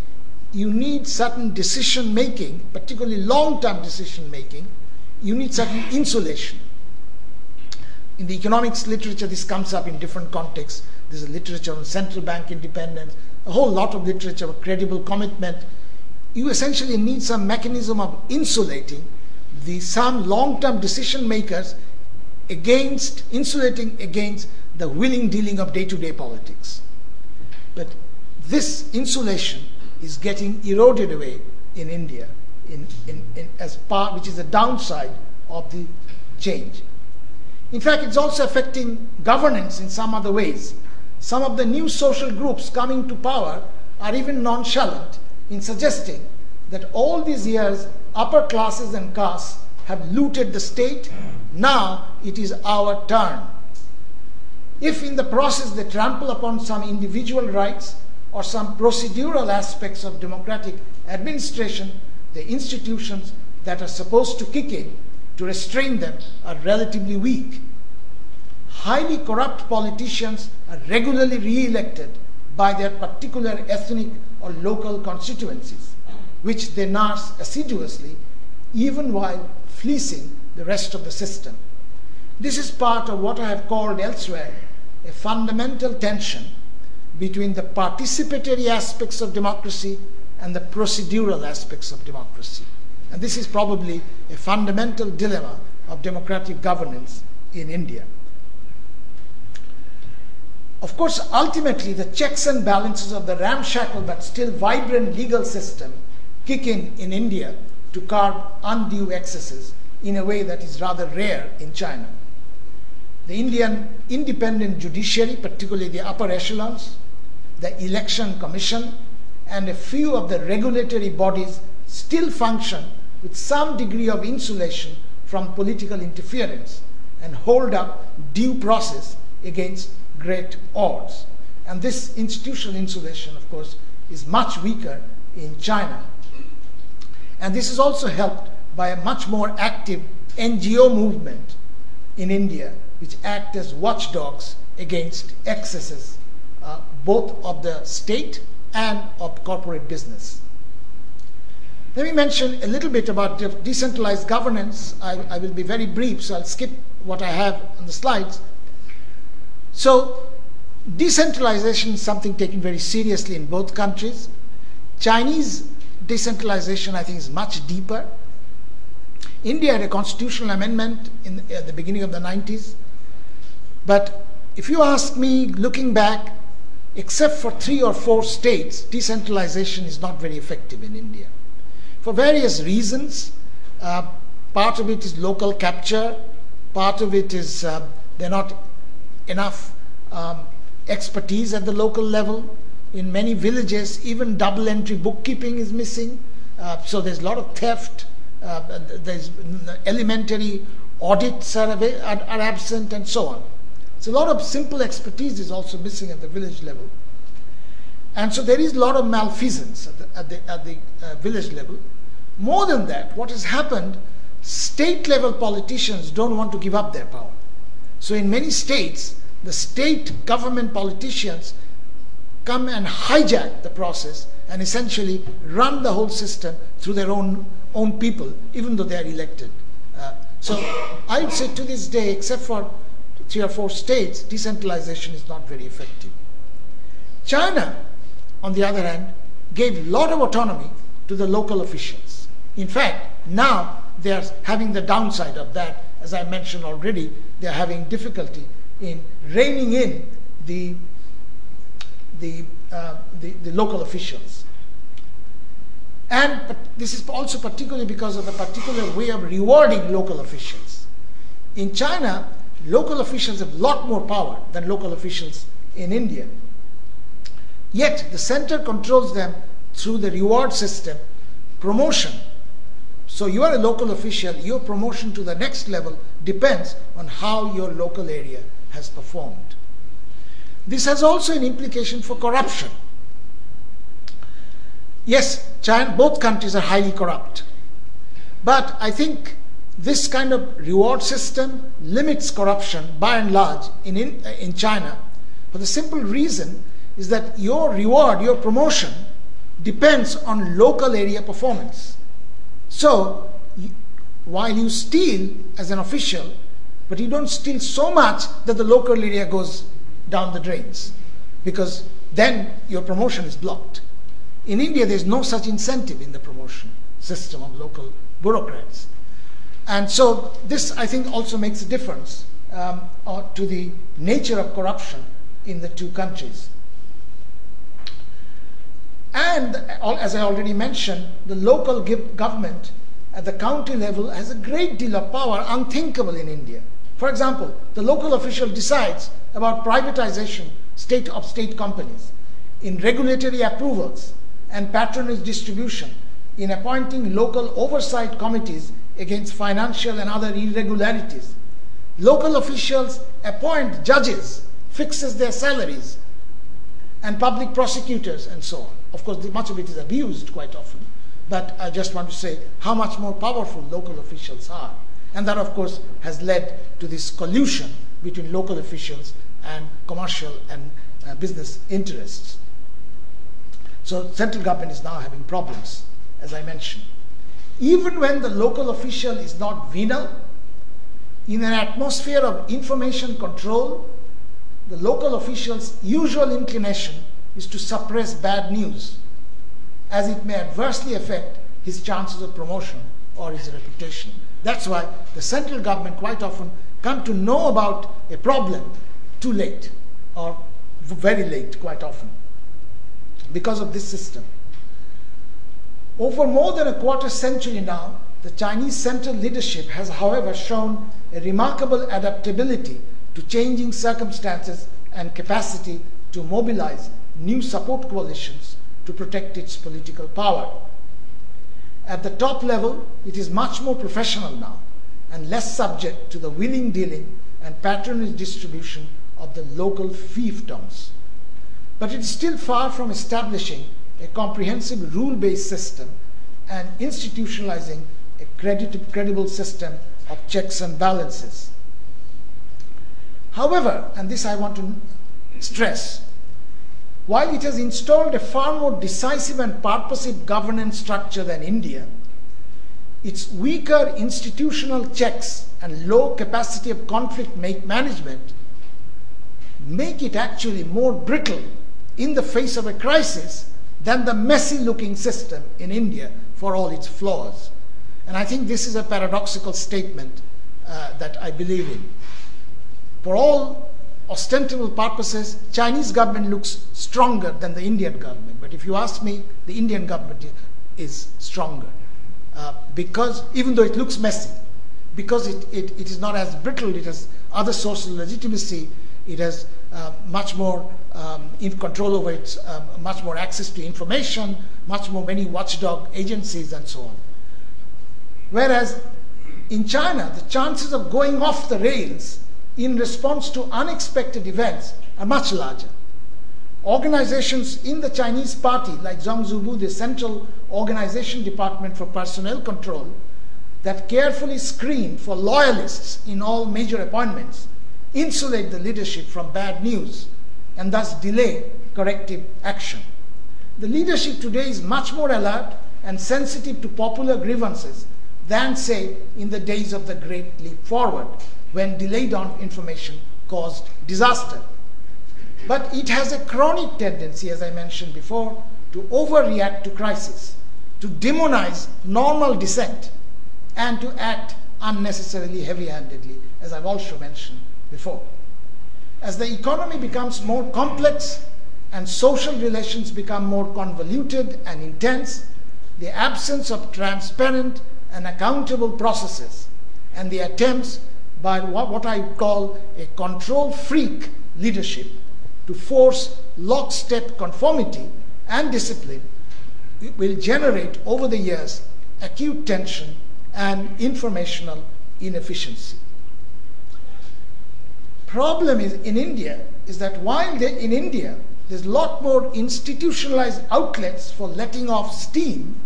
you need certain decision making, particularly long term decision making, you need certain insulation in the economics literature, this comes up in different contexts. There's a literature on central bank independence, a whole lot of literature of credible commitment. You essentially need some mechanism of insulating the some long-term decision makers against insulating against the willing dealing of day-to-day politics. But this insulation is getting eroded away in India in, in, in as part, which is a downside of the change. In fact, it's also affecting governance in some other ways. Some of the new social groups coming to power are even nonchalant in suggesting that all these years upper classes and castes have looted the state. Now it is our turn. If in the process they trample upon some individual rights or some procedural aspects of democratic administration, the institutions that are supposed to kick in to restrain them are relatively weak. Highly corrupt politicians are regularly re elected by their particular ethnic or local constituencies, which they nurse assiduously even while fleecing the rest of the system. This is part of what I have called elsewhere a fundamental tension between the participatory aspects of democracy and the procedural aspects of democracy. And this is probably a fundamental dilemma of democratic governance in India. Of course, ultimately, the checks and balances of the ramshackle but still vibrant legal system kick in in India to curb undue excesses in a way that is rather rare in China. The Indian independent judiciary, particularly the upper echelons, the election commission, and a few of the regulatory bodies still function with some degree of insulation from political interference and hold up due process against great odds. And this institutional insulation, of course, is much weaker in China. And this is also helped by a much more active NGO movement in India, which act as watchdogs against excesses, uh, both of the state and of corporate business. Let me mention a little bit about de- decentralized governance. I, I will be very brief, so I'll skip what I have on the slides. So, decentralization is something taken very seriously in both countries. Chinese decentralization, I think, is much deeper. India had a constitutional amendment in, at the beginning of the 90s. But if you ask me, looking back, except for three or four states, decentralization is not very effective in India. For various reasons, uh, part of it is local capture, part of it is uh, there not enough um, expertise at the local level. In many villages, even double entry bookkeeping is missing. Uh, so there's a lot of theft. Uh, there's elementary audits are, are absent, and so on. So a lot of simple expertise is also missing at the village level. And so there is a lot of malfeasance at the, at the, at the uh, village level. More than that, what has happened, state level politicians don't want to give up their power. So in many states, the state government politicians come and hijack the process and essentially run the whole system through their own, own people, even though they are elected. Uh, so I would say to this day, except for three or four states, decentralization is not very effective. China, on the other hand, gave a lot of autonomy to the local officials. In fact, now they are having the downside of that. As I mentioned already, they are having difficulty in reining in the, the, uh, the, the local officials. And this is also particularly because of the particular way of rewarding local officials. In China, local officials have a lot more power than local officials in India. Yet the center controls them through the reward system, promotion. So you are a local official, your promotion to the next level depends on how your local area has performed. This has also an implication for corruption. Yes, China, both countries are highly corrupt. But I think this kind of reward system limits corruption by and large in, in, in China for the simple reason is that your reward, your promotion, depends on local area performance. So, while you steal as an official, but you don't steal so much that the local area goes down the drains, because then your promotion is blocked. In India, there's no such incentive in the promotion system of local bureaucrats. And so, this I think also makes a difference um, uh, to the nature of corruption in the two countries. And as I already mentioned, the local government at the county level has a great deal of power unthinkable in India. For example, the local official decides about privatization state of state companies, in regulatory approvals and patronage distribution, in appointing local oversight committees against financial and other irregularities. Local officials appoint judges, fixes their salaries, and public prosecutors and so on. Of course, much of it is abused quite often, but I just want to say how much more powerful local officials are. And that, of course, has led to this collusion between local officials and commercial and uh, business interests. So, central government is now having problems, as I mentioned. Even when the local official is not venal, in an atmosphere of information control, the local official's usual inclination is to suppress bad news, as it may adversely affect his chances of promotion or his reputation. That's why the central government quite often come to know about a problem too late or very late quite often because of this system. Over more than a quarter century now, the Chinese central leadership has, however, shown a remarkable adaptability to changing circumstances and capacity to mobilize new support coalitions to protect its political power. At the top level, it is much more professional now and less subject to the willing dealing and patronage distribution of the local fiefdoms. But it is still far from establishing a comprehensive rule based system and institutionalizing a credible system of checks and balances. However, and this I want to stress, while it has installed a far more decisive and purposive governance structure than India, its weaker institutional checks and low capacity of conflict management make it actually more brittle in the face of a crisis than the messy looking system in India for all its flaws. And I think this is a paradoxical statement uh, that I believe in. For all ostensible purposes, Chinese government looks stronger than the Indian government. But if you ask me, the Indian government is stronger. Uh, because even though it looks messy, because it, it, it is not as brittle, it has other sources of legitimacy, it has uh, much more um, control over its, um, much more access to information, much more many watchdog agencies, and so on. Whereas in China, the chances of going off the rails in response to unexpected events are much larger. Organizations in the Chinese party, like Zhongzubu, the Central Organization Department for Personnel Control, that carefully screen for loyalists in all major appointments, insulate the leadership from bad news, and thus delay corrective action. The leadership today is much more alert and sensitive to popular grievances than, say, in the days of the Great Leap Forward, when delayed on information caused disaster. But it has a chronic tendency, as I mentioned before, to overreact to crisis, to demonize normal dissent, and to act unnecessarily heavy handedly, as I've also mentioned before. As the economy becomes more complex and social relations become more convoluted and intense, the absence of transparent and accountable processes and the attempts by what, I call a control freak leadership to force lockstep conformity and discipline will generate over the years acute tension and informational inefficiency. Problem is in India is that while they in India there's a lot more institutionalized outlets for letting off steam,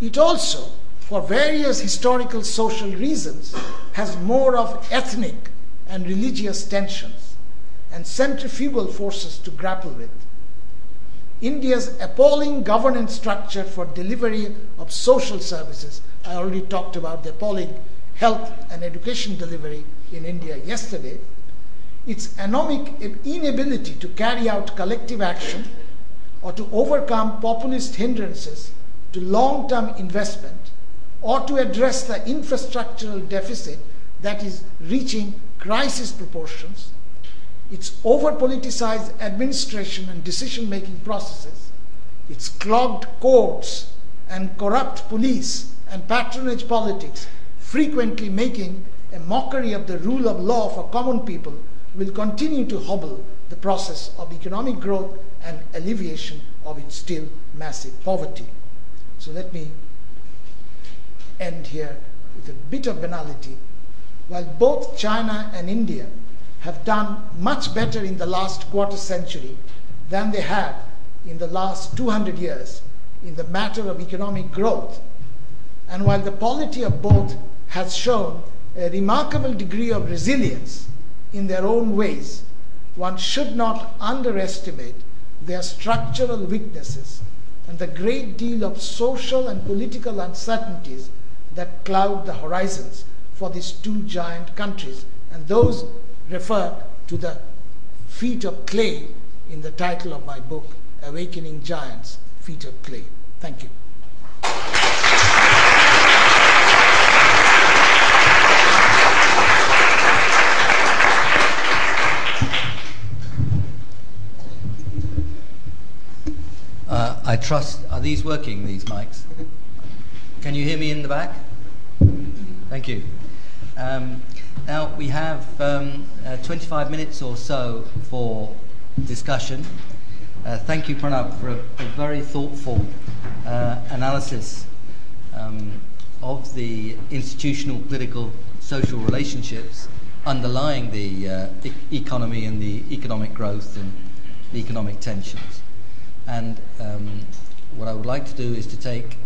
it also, for various historical social reasons, has more of ethnic and religious tensions and centrifugal forces to grapple with. India's appalling governance structure for delivery of social services I already talked about the appalling health and education delivery in India yesterday. Its anomic inability to carry out collective action or to overcome populist hindrances to long term investment or to address the infrastructural deficit that is reaching crisis proportions, its over politicized administration and decision making processes, its clogged courts and corrupt police and patronage politics, frequently making a mockery of the rule of law for common people, will continue to hobble the process of economic growth and alleviation of its still massive poverty. So let me end here with a bit of banality. While both China and India have done much better in the last quarter century than they had in the last 200 years in the matter of economic growth, and while the polity of both has shown a remarkable degree of resilience in their own ways, one should not underestimate their structural weaknesses and the great deal of social and political uncertainties that cloud the horizons for these two giant countries. And those refer to the feet of clay in the title of my book, Awakening Giants Feet of Clay. Thank you. Uh, I trust, are these working, these mics? Can you hear me in the back? Thank you. Um, now we have um, uh, 25 minutes or so for discussion. Uh, thank you, Pranab, for a, a very thoughtful uh, analysis um, of the institutional, political, social relationships underlying the uh, e- economy and the economic growth and the economic tensions. And um, what I would like to do is to take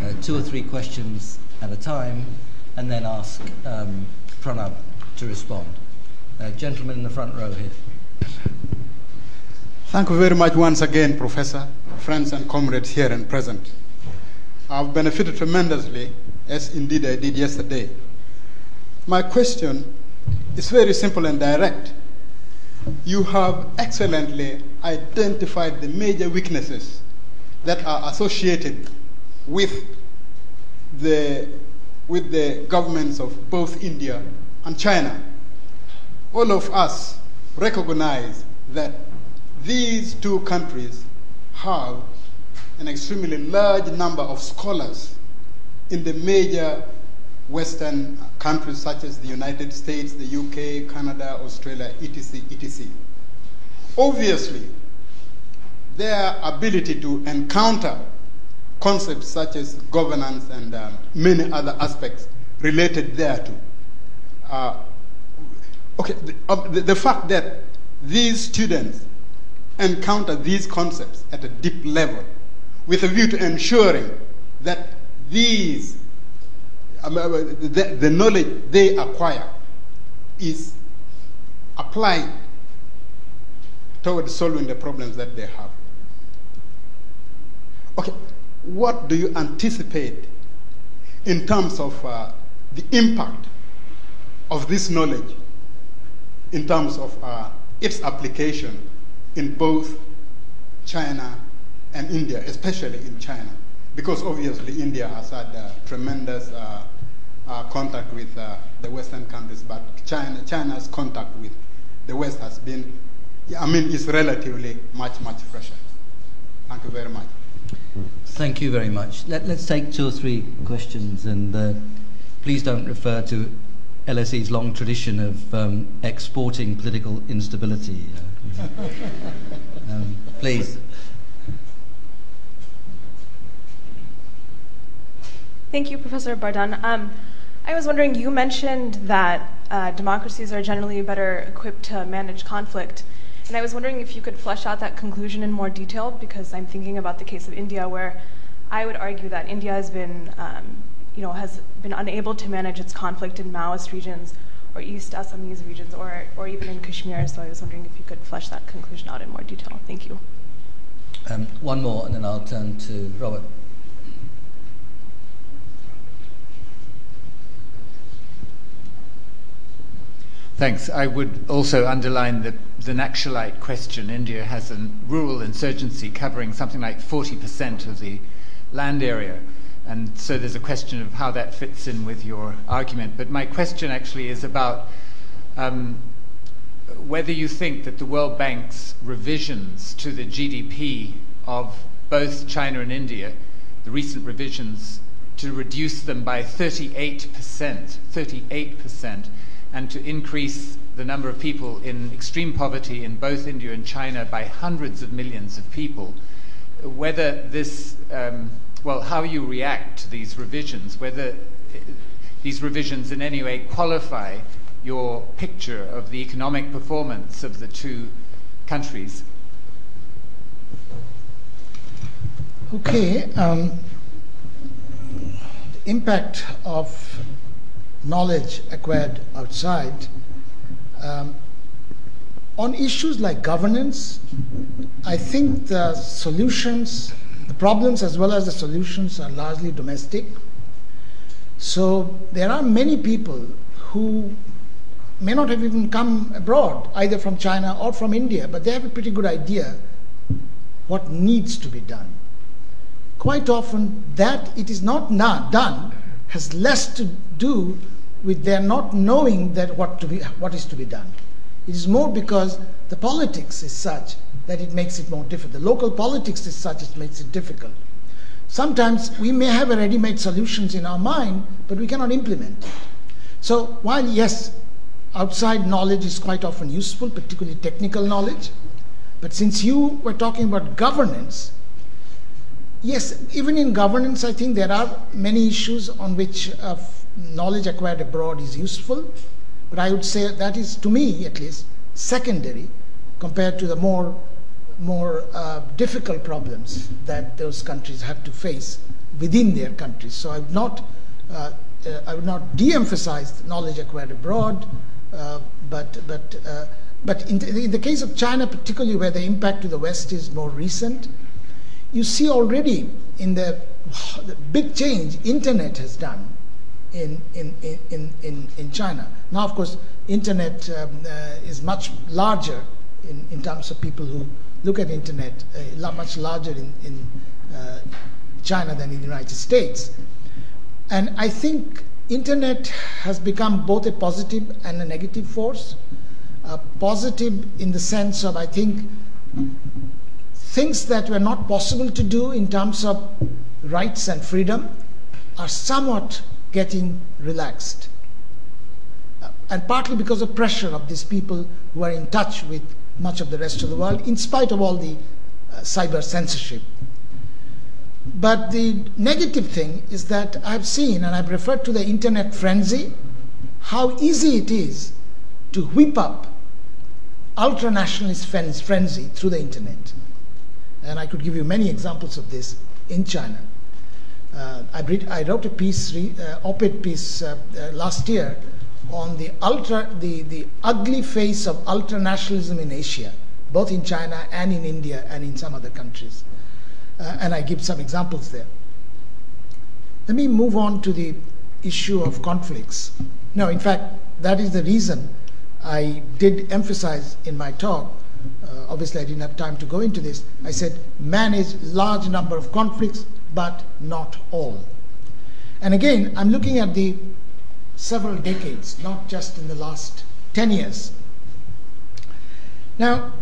uh, two or three questions at a time and then ask um, Pranab to respond. Uh, gentleman in the front row here. Thank you very much once again, Professor, friends and comrades here and present. I've benefited tremendously, as indeed I did yesterday. My question is very simple and direct. You have excellently identified the major weaknesses that are associated with the, with the governments of both India and China. All of us recognize that these two countries have an extremely large number of scholars in the major Western countries such as the United States, the UK, Canada, Australia, etc., etc. Obviously, their ability to encounter concepts such as governance and uh, many other aspects related thereto. Uh, okay, the, uh, the, the fact that these students encounter these concepts at a deep level with a view to ensuring that these, the, the knowledge they acquire is applied toward solving the problems that they have. Okay, what do you anticipate in terms of uh, the impact of this knowledge in terms of uh, its application in both China and India, especially in China? Because obviously India has had uh, tremendous contact with uh, the Western countries, but China, China's contact with the West has been, I mean, is relatively much, much fresher. Thank you very much. Thank you very much. Let, us take two or three questions, and uh, please don't refer to LSE's long tradition of um, exporting political instability. Uh, um, please. Thank you, Professor Bardhan. Um, I was wondering, you mentioned that uh, democracies are generally better equipped to manage conflict. And I was wondering if you could flesh out that conclusion in more detail, because I'm thinking about the case of India, where I would argue that India has been, um, you know, has been unable to manage its conflict in Maoist regions or East Assamese regions, or, or even in Kashmir. So I was wondering if you could flesh that conclusion out in more detail. Thank you. Um, one more, and then I'll turn to Robert. Thanks. I would also underline the, the Naxalite question. India has a rural insurgency covering something like 40% of the land area. And so there's a question of how that fits in with your argument. But my question actually is about um, whether you think that the World Bank's revisions to the GDP of both China and India, the recent revisions to reduce them by 38%, 38%, and to increase the number of people in extreme poverty in both India and China by hundreds of millions of people, whether this, um, well, how you react to these revisions, whether uh, these revisions in any way qualify your picture of the economic performance of the two countries. Okay. Um, the impact of knowledge acquired outside. Um, on issues like governance, I think the solutions, the problems as well as the solutions are largely domestic. So there are many people who may not have even come abroad, either from China or from India, but they have a pretty good idea what needs to be done. Quite often, that it is not done has less to do with their not knowing that what, to be, what is to be done. It is more because the politics is such that it makes it more difficult. The local politics is such it makes it difficult. Sometimes we may have ready-made solutions in our mind, but we cannot implement it. So while yes, outside knowledge is quite often useful, particularly technical knowledge, but since you were talking about governance, yes, even in governance, I think there are many issues on which uh, knowledge acquired abroad is useful, but I would say that is, to me at least, secondary compared to the more more uh, difficult problems that those countries have to face within their countries. So I would not uh, uh, I would not de-emphasize knowledge acquired abroad, uh, but but uh, but in the, in the case of China, particularly where the impact to the West is more recent, you see already in the, the big change internet has done in, in, in, in, in China. Now, of course, internet um, uh, is much larger in, in terms of people who look at internet, uh, much larger in, in uh, China than in the United States. And I think internet has become both a positive and a negative force. uh, positive in the sense of, I think, things that were not possible to do in terms of rights and freedom are somewhat getting relaxed. Uh, and partly because of pressure of these people who are in touch with much of the rest of the world, in spite of all the uh, cyber censorship. But the negative thing is that I've seen, and I've referred to the internet frenzy, how easy it is to whip up ultra nationalist frenzy through the internet. And I could give you many examples of this in China. Uh, I, read, I, wrote a piece, uh, op-ed piece uh, last year on the ultra, the, the ugly face of ultra nationalism in Asia, both in China and in India and in some other countries. And I give some examples there. Let me move on to the issue of conflicts. No, in fact, that is the reason I did emphasize in my talk. Uh, obviously, I didn't have time to go into this. I said manage large number of conflicts, but not all. And again, I'm looking at the several decades, not just in the last 10 years. Now,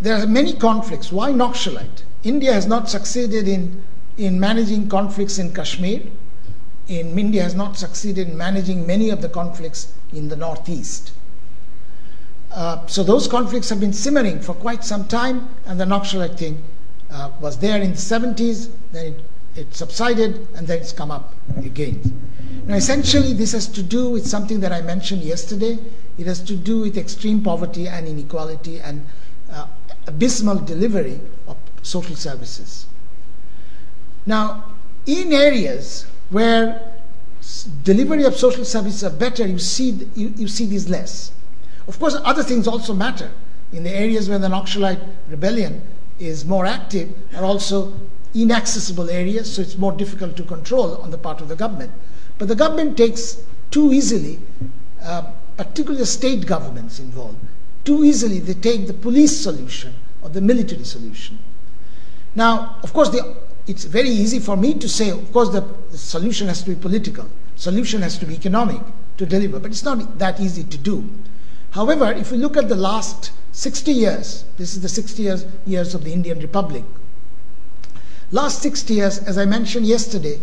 there are many conflicts. Why Naxalite? India has not succeeded in, in managing conflicts in Kashmir. In India has not succeeded in managing many of the conflicts in the northeast. Uh, so those conflicts have been simmering for quite some time, and the Naxalite thing was there in the 70s, then it, it subsided, and then it's come up again. Now, essentially, this has to do with something that I mentioned yesterday. It has to do with extreme poverty and inequality and uh, abysmal delivery of social services. Now, in areas where delivery of social services are better, you see, you, you see these less. Of course, other things also matter. In the areas where the Naxalite rebellion is more active are also inaccessible areas, so it's more difficult to control on the part of the government. But the government takes too easily, uh, particularly the state governments involved, too easily they take the police solution or the military solution. Now, of course, it's very easy for me to say, of course, the, the solution has to be political, solution has to be economic to deliver, but it's not that easy to do. However, if we look at the last 60 years, this is the 60 years, years of the Indian Republic. Last 60 years, as I mentioned yesterday,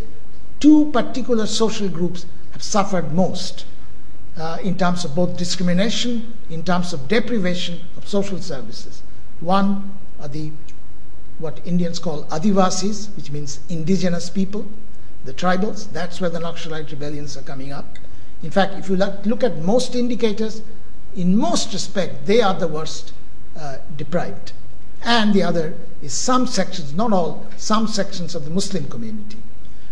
two particular social groups have suffered most uh, in terms of both discrimination, in terms of deprivation of social services. One are the what Indians call Adivasis, which means indigenous people, the tribals. That's where the Naxalite rebellions are coming up. In fact, if you look at most indicators, in most respect, they are the worst uh, deprived. And the other is some sections, not all, some sections of the Muslim community.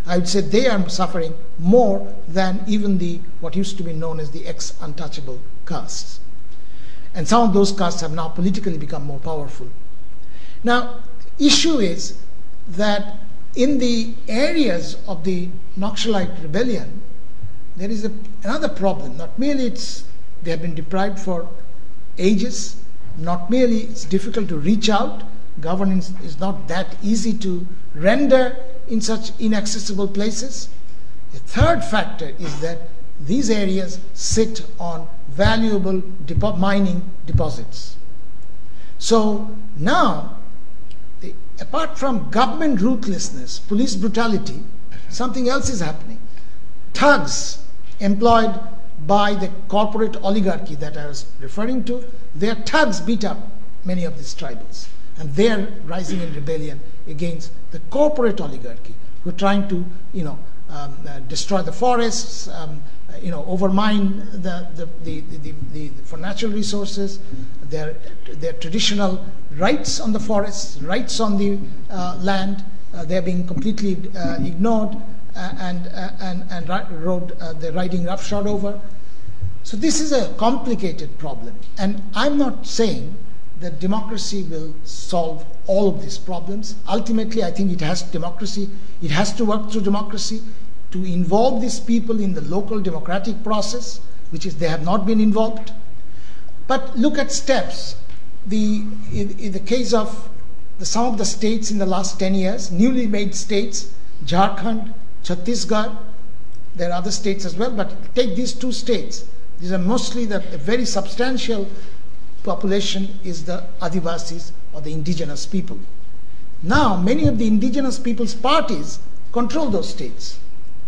I would say they are suffering more than even the what used to be known as the ex-untouchable castes. And some of those castes have now politically become more powerful. Now, issue is that in the areas of the Naxalite rebellion, there is a, another problem. Not merely it's they have been deprived for ages, not merely it's difficult to reach out, governance is not that easy to render in such inaccessible places. The third factor is that these areas sit on valuable depo- mining deposits. So now, the, apart from government ruthlessness, police brutality, something else is happening. Thugs employed by the corporate oligarchy that I was referring to, their thugs beat up many of these tribals. And they're rising in rebellion against the corporate oligarchy who are trying to, you know, um, uh, destroy the forests, um, you know, overmine the, the, the, the, the, for natural resources, their, their traditional rights on the forests, rights on the uh, land, uh, they're being completely uh, ignored uh, and, and, and road, they're riding roughshod over. So this is a complicated problem. And I'm not saying that democracy will solve all of these problems. Ultimately, I think it has democracy, it has to work through democracy to involve these people in the local democratic process, which is they have not been involved. But look at steps. The, in, in the case of the, some of the states in the last 10 years, newly made states, Jharkhand, Chhattisgarh, there are other states as well, but take these two states These are mostly the a very substantial population is the Adivasis or the indigenous people. Now, many of the indigenous people's parties control those states,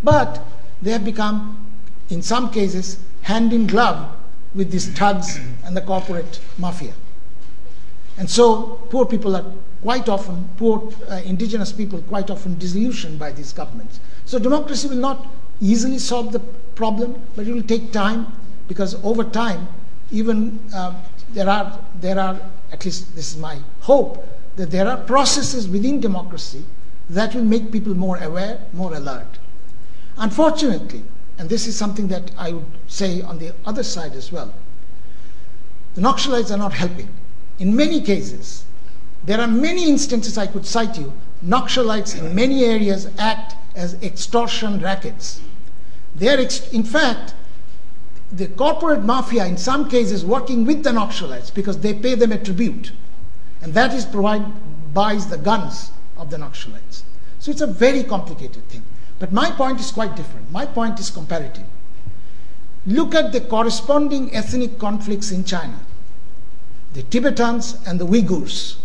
but they have become, in some cases, hand in glove with these thugs and the corporate mafia. And so, poor people are quite often, poor uh, indigenous people, quite often disillusioned by these governments. So, democracy will not easily solve the problem, but it will take time because over time, even uh, there are there are at least this is my hope that there are processes within democracy that will make people more aware, more alert. Unfortunately, and this is something that I would say on the other side as well, the Naxalites are not helping. In many cases, there are many instances I could cite you. Naxalites in many areas act as extortion rackets. They are, ex- in fact, the corporate mafia in some cases working with the Naxalites because they pay them a tribute. And that is provide, buys the guns of the Naxalites. So it's a very complicated thing. But my point is quite different. My point is comparative. Look at the corresponding ethnic conflicts in China the Tibetans and the Uyghurs.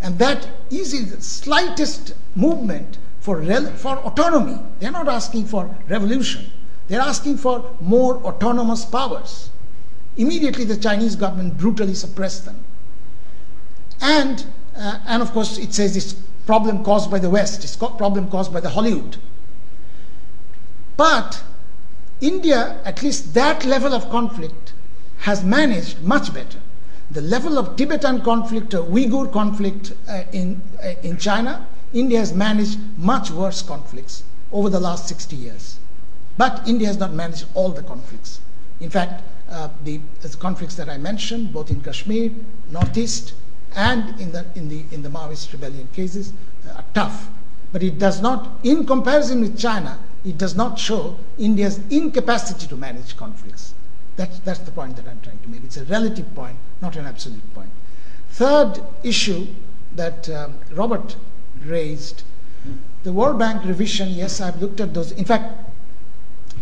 And that is the slightest movement for, for autonomy. They're not asking for revolution, they're asking for more autonomous powers. Immediately, the Chinese government brutally suppressed them. And, uh, and of course, it says it's problem caused by the West, it's problem caused by the Hollywood. But India, at least that level of conflict, has managed much better. The level of Tibetan conflict or Uyghur conflict uh, in, uh, in China, India has managed much worse conflicts over the last 60 years. But India has not managed all the conflicts. In fact, uh, the, the, conflicts that I mentioned, both in Kashmir, Northeast, and in the, in the, in the Maoist rebellion cases, uh, are tough. But it does not, in comparison with China, it does not show India's incapacity to manage conflicts. That's, that's the point that I'm trying to make. It's a relative point, not an absolute point. Third issue that um, Robert raised the World Bank revision, yes, I've looked at those. In fact,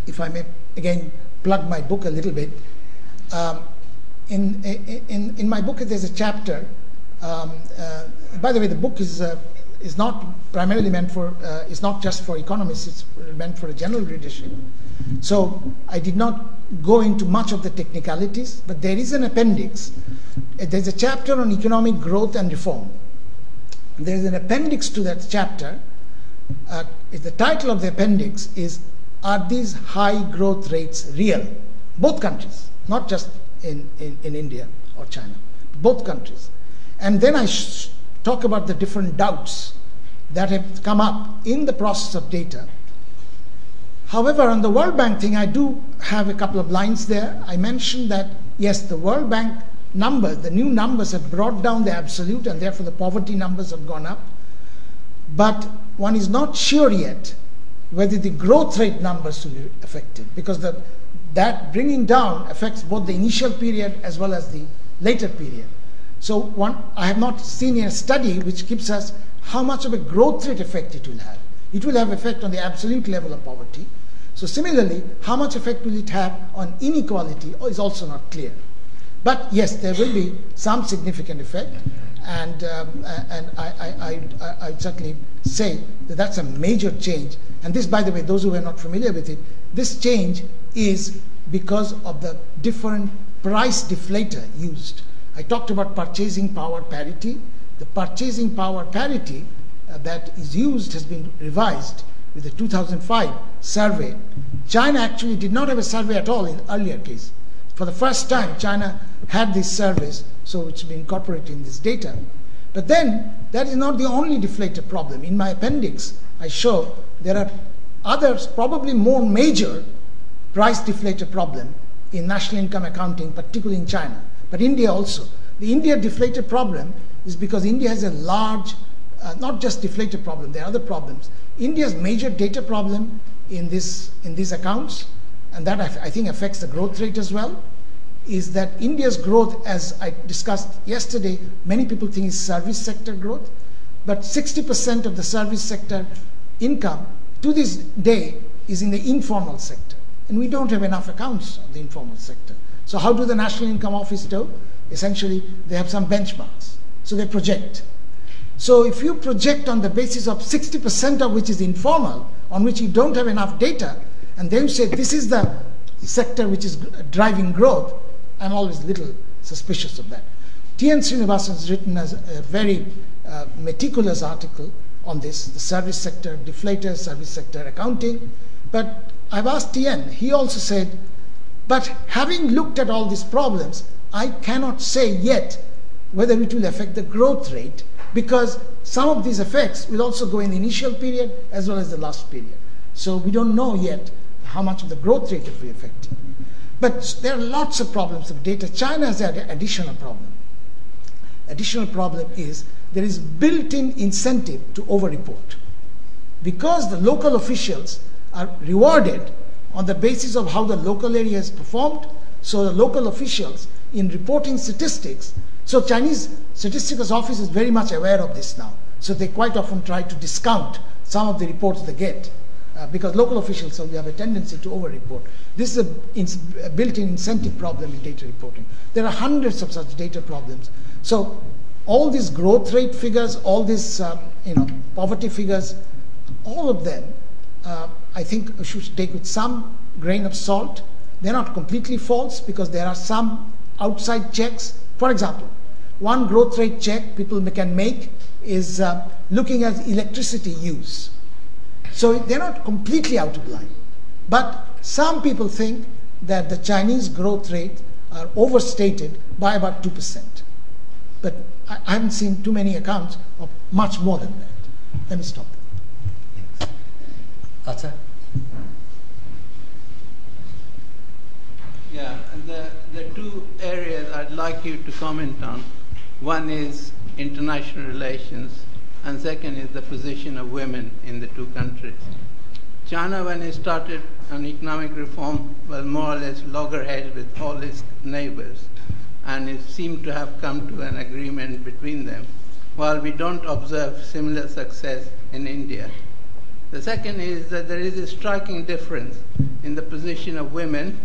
if I may again plug my book a little bit, um, in, in, in my book there's a chapter. Um, uh, by the way, the book is uh, is not primarily meant for, uh, it's not just for economists, it's meant for a general readership. So I did not go into much of the technicalities, but there is an appendix. There's a chapter on economic growth and reform. There's an appendix to that chapter. Uh, the title of the appendix is Are these high growth rates real? Both countries, not just in, in, in India or China, both countries. And then I sh- talk about the different doubts that have come up in the process of data. However, on the World Bank thing, I do have a couple of lines there. I mentioned that, yes, the World Bank numbers, the new numbers have brought down the absolute, and therefore the poverty numbers have gone up. But one is not sure yet whether the growth rate numbers will be affected, because the, that bringing down affects both the initial period as well as the later period. So one, I have not seen a study which gives us how much of a growth rate effect it will have. It will have effect on the absolute level of poverty. So similarly, how much effect will it have on inequality is also not clear. But yes, there will be some significant effect, and um, and I, I, I, I certainly say that that's a major change. And this, by the way, those who are not familiar with it, this change is because of the different price deflator used. I talked about purchasing power parity. The purchasing power parity uh, that is used has been revised with the 2005 survey. China actually did not have a survey at all in earlier case. For the first time, China had this service, so it's been incorporated in this data. But then, that is not the only deflator problem. In my appendix, I show there are others, probably more major, price deflator problem in national income accounting, particularly in China but India also. The India deflator problem is because India has a large, uh, not just deflator problem, there are other problems. India's major data problem in, this, in these accounts, and that I think affects the growth rate as well, is that India's growth, as I discussed yesterday, many people think is service sector growth, but 60% of the service sector income to this day is in the informal sector. and we don't have enough accounts of the informal sector. So how do the National Income Office do? Essentially, they have some benchmarks. So they project. So if you project on the basis of 60% of which is informal, on which you don't have enough data, and then say this is the sector which is driving growth, I'm always a little suspicious of that. T.N. Srinivasan has written a, a very uh, meticulous article on this, the service sector, deflator, service sector accounting. But I've asked T.N., he also said, but having looked at all these problems, I cannot say yet whether it will affect the growth rate because some of these effects will also go in the initial period as well as the last period. So we don't know yet how much of the growth rate it will be affected. But there are lots of problems of data. China has an additional problem. Additional problem is there is built-in incentive to over-report. Because the local officials are rewarded on the basis of how the local area has performed, so the local officials in reporting statistics, so Chinese statistics office is very much aware of this now. So they quite often try to discount some of the reports they get uh, because local officials so we have a tendency to over-report. This is a, a built-in incentive problem in data reporting. There are hundreds of such data problems. So all these growth rate figures, all these um, you know poverty figures, all of them, uh, I think should take with some grain of salt. They're not completely false because there are some outside checks. For example, one growth rate check people can make is uh, looking at electricity use. So they're not completely out of line. But some people think that the Chinese growth rate are overstated by about 2%. But I, haven't seen too many accounts of much more than that. Let me stop. Athar? Yeah, the, the two areas I'd like you to comment on. One is international relations, and second is the position of women in the two countries. China, when it started on economic reform, was more or less loggerheads with all its neighbors, and it seemed to have come to an agreement between them, while we don't observe similar success in India. The second is that there is a striking difference in the position of women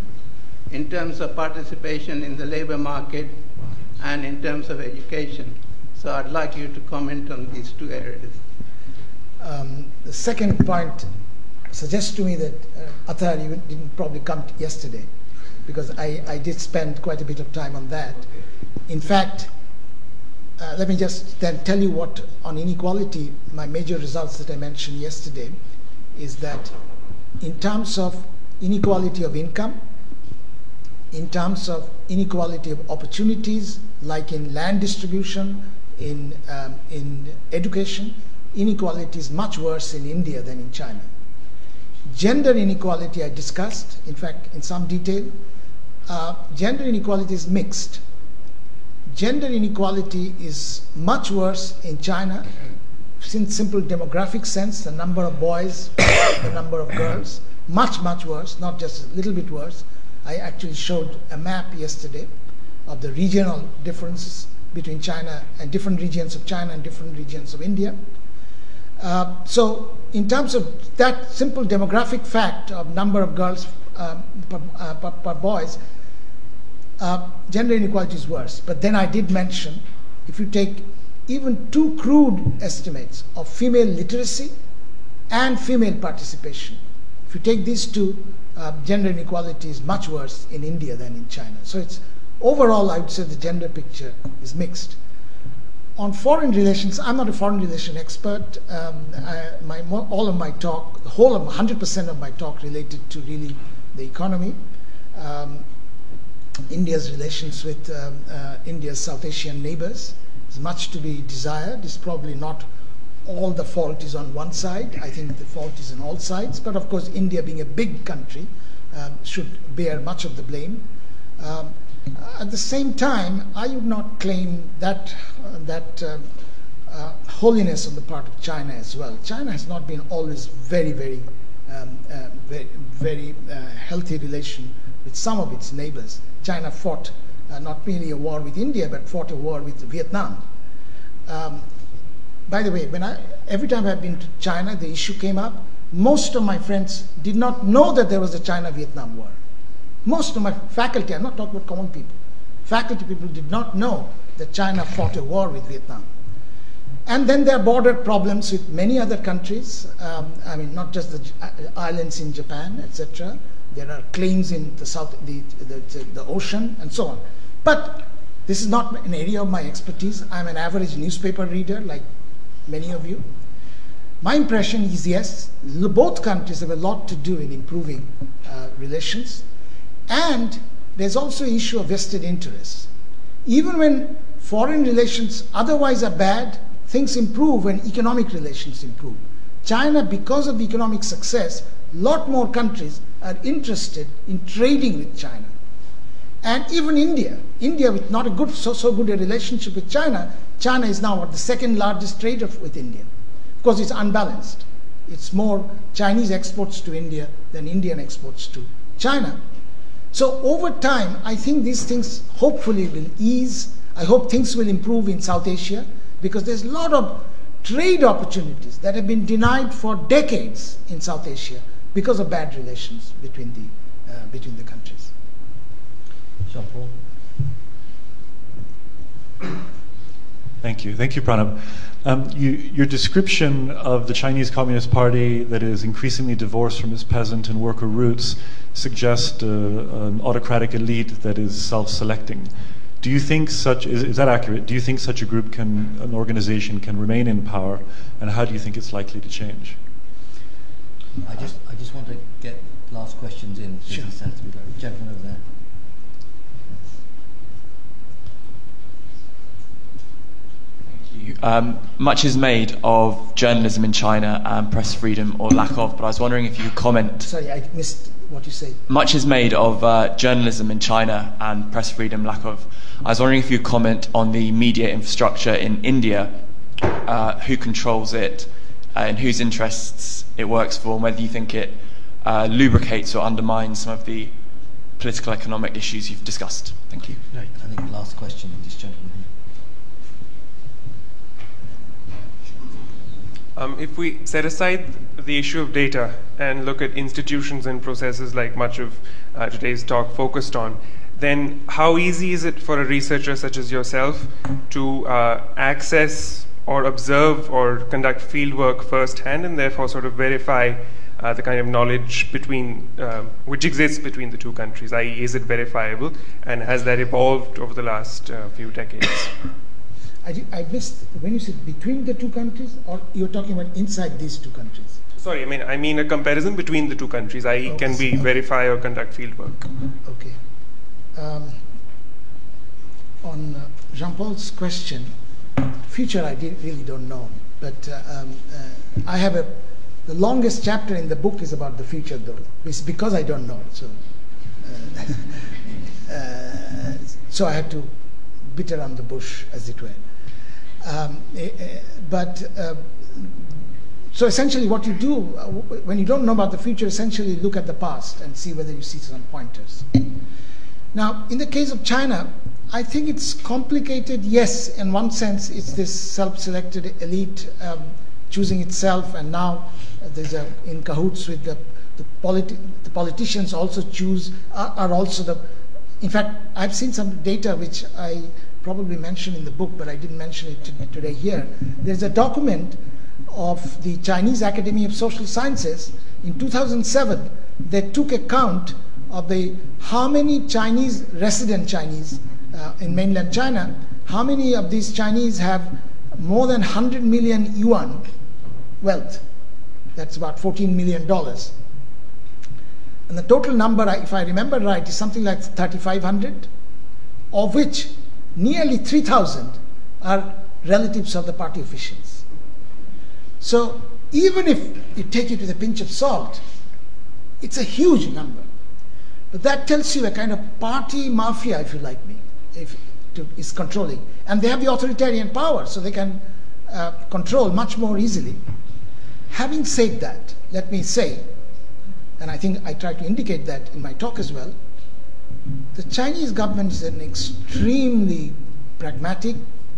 in terms of participation in the labor market and in terms of education. So I'd like you to comment on these two areas. Um, the second point suggests to me that uh, Athar, you didn't probably come yesterday because I, I did spend quite a bit of time on that. In fact, uh, let me just then tell you what on inequality, my major results that I mentioned yesterday is that in terms of inequality of income, in terms of inequality of opportunities, like in land distribution, in, um, in education, inequality is much worse in India than in China. Gender inequality I discussed, in fact, in some detail. Uh, gender inequality is mixed. Gender inequality is much worse in China in simple demographic sense, the number of boys, [coughs] the number of girls, much, much worse, not just a little bit worse. I actually showed a map yesterday of the regional differences between China and different regions of China and different regions of India. Uh, so, in terms of that simple demographic fact of number of girls uh, per, uh, per, per, boys, uh, gender inequality is worse. But then I did mention if you take even two crude estimates of female literacy and female participation, if you take these two, uh, gender inequality is much worse in India than in China. So it's overall, I would say the gender picture is mixed. On foreign relations, I'm not a foreign relation expert. Um, I, my, all of my talk, the whole of 100% of my talk related to really the economy. Um, India's relations with um, uh, India's South Asian neighbors is much to be desired. It's probably not all the fault is on one side. I think the fault is on all sides. But of course, India being a big country um, should bear much of the blame. Um, at the same time, I would not claim that that uh, uh, holiness on the part of China as well. China has not been always very, very, um, uh, very, very healthy relation with some of its neighbors. China fought uh, not merely a war with India, but fought a war with Vietnam. Um, by the way, when I, every time I've been to China, the issue came up most of my friends did not know that there was a China Vietnam War. Most of my faculty, I'm not talking about common people, faculty people did not know that China fought a war with Vietnam. And then there are border problems with many other countries. Um, I mean, not just the uh, islands in Japan, etc. There are claims in the south, the, the, the, ocean, and so on. But this is not an area of my expertise. I'm an average newspaper reader, like many of you. My impression is yes, both countries have a lot to do in improving uh, relations. And there's also issue of vested interests. Even when foreign relations otherwise are bad, things improve when economic relations improve. China, because of the economic success, a lot more countries are interested in trading with China. And even India, India with not a good, so, so good a relationship with China, China is now the second largest trader with India. Of course, it's unbalanced. It's more Chinese exports to India than Indian exports to China. So over time, I think these things hopefully will ease. I hope things will improve in South Asia because there's a lot of trade opportunities that have been denied for decades in South Asia because of bad relations between the, uh, between the countries. Jean Paul. Thank you. Thank you, Pranab. Um, you, your description of the Chinese Communist Party that is increasingly divorced from its peasant and worker roots suggests uh, an autocratic elite that is self selecting. Do you think such is, is, that accurate? Do you think such a group can, an organization, can remain in power, and how do you think it's likely to change? I just, I just want to get last questions in. Sure. Gentleman over there. Um, much is made of journalism in China and press freedom or lack of, but I was wondering if you could comment. Sorry, I missed what you said. Much is made of uh, journalism in China and press freedom, lack of. I was wondering if you could comment on the media infrastructure in India, uh, who controls it, uh, in whose interests it works for, and whether you think it uh, lubricates or undermines some of the political economic issues you've discussed. Thank you. Right. I think the last question, in this gentleman here. Um, if we set aside the issue of data and look at institutions and processes like much of uh, today's talk focused on, then how easy is it for a researcher such as yourself to uh, access or observe or conduct fieldwork firsthand and therefore sort of verify uh, the kind of knowledge between uh, which exists between the two countries, i.e., is it verifiable, and has that evolved over the last uh, few decades? I, I missed when you said between the two countries, or you're talking about inside these two countries. Sorry, I mean I mean a comparison between the two countries, I oh, can we okay. verify or conduct field work? Okay. Um, on uh, Jean Paul's question, future I really don't know, but uh, um, uh, I have a the longest chapter in the book is about the future, though. It's because I don't know. So, uh, [laughs] uh, so I had to beat around the bush, as it were. Um, eh, eh, but uh, so essentially, what you do uh, when you don't know about the future, essentially look at the past and see whether you see some pointers. Now, in the case of China, I think it's complicated. Yes, in one sense, it's this self-selected elite um, choosing itself, and now there's a in cahoots with the the, politi- the politicians also choose are, are also the. In fact, I've seen some data which I probably mentioned in the book, but I didn't mention it today here. There's a document of the Chinese Academy of Social Sciences in 2007 that took account of the how many Chinese resident Chinese uh, in mainland China, how many of these Chinese have more than 100 million yuan wealth. That's about 14 million dollars. And the total number, if I remember right, is something like 3,500, of which nearly 3,000 are relatives of the party officials. So even if you take it with a pinch of salt, it's a huge number. But that tells you a kind of party mafia, if you like me, if, to, is controlling. And they have the authoritarian power, so they can uh, control much more easily. Having said that, let me say, and I think I tried to indicate that in my talk as well, the Chinese government is an extremely pragmatic,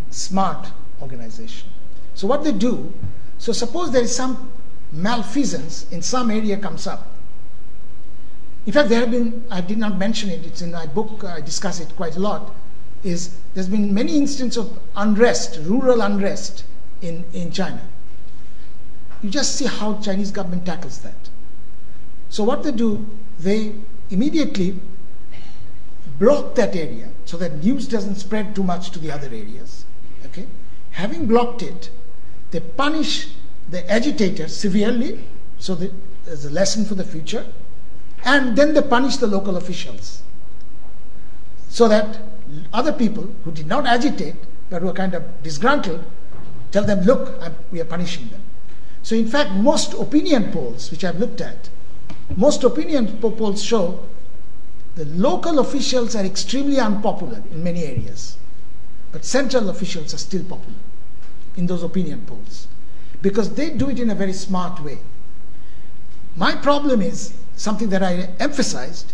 smart organization. So what they do, so suppose there is some malfeasance in some area comes up. In fact, there have been, I did not mention it, it's in my book, I discuss it quite a lot, is there's been many instances of unrest, rural unrest in, in China. You just see how Chinese government tackles that. So what they do, they immediately block that area so that news doesn't spread too much to the other areas. Okay? Having blocked it, they punish the agitators severely, so that there's a lesson for the future, and then they punish the local officials. So that other people who did not agitate but were kind of disgruntled tell them, look, I'm, we are punishing them. So, in fact, most opinion polls which I've looked at, most opinion polls show the local officials are extremely unpopular in many areas, but central officials are still popular in those opinion polls because they do it in a very smart way. My problem is something that I emphasized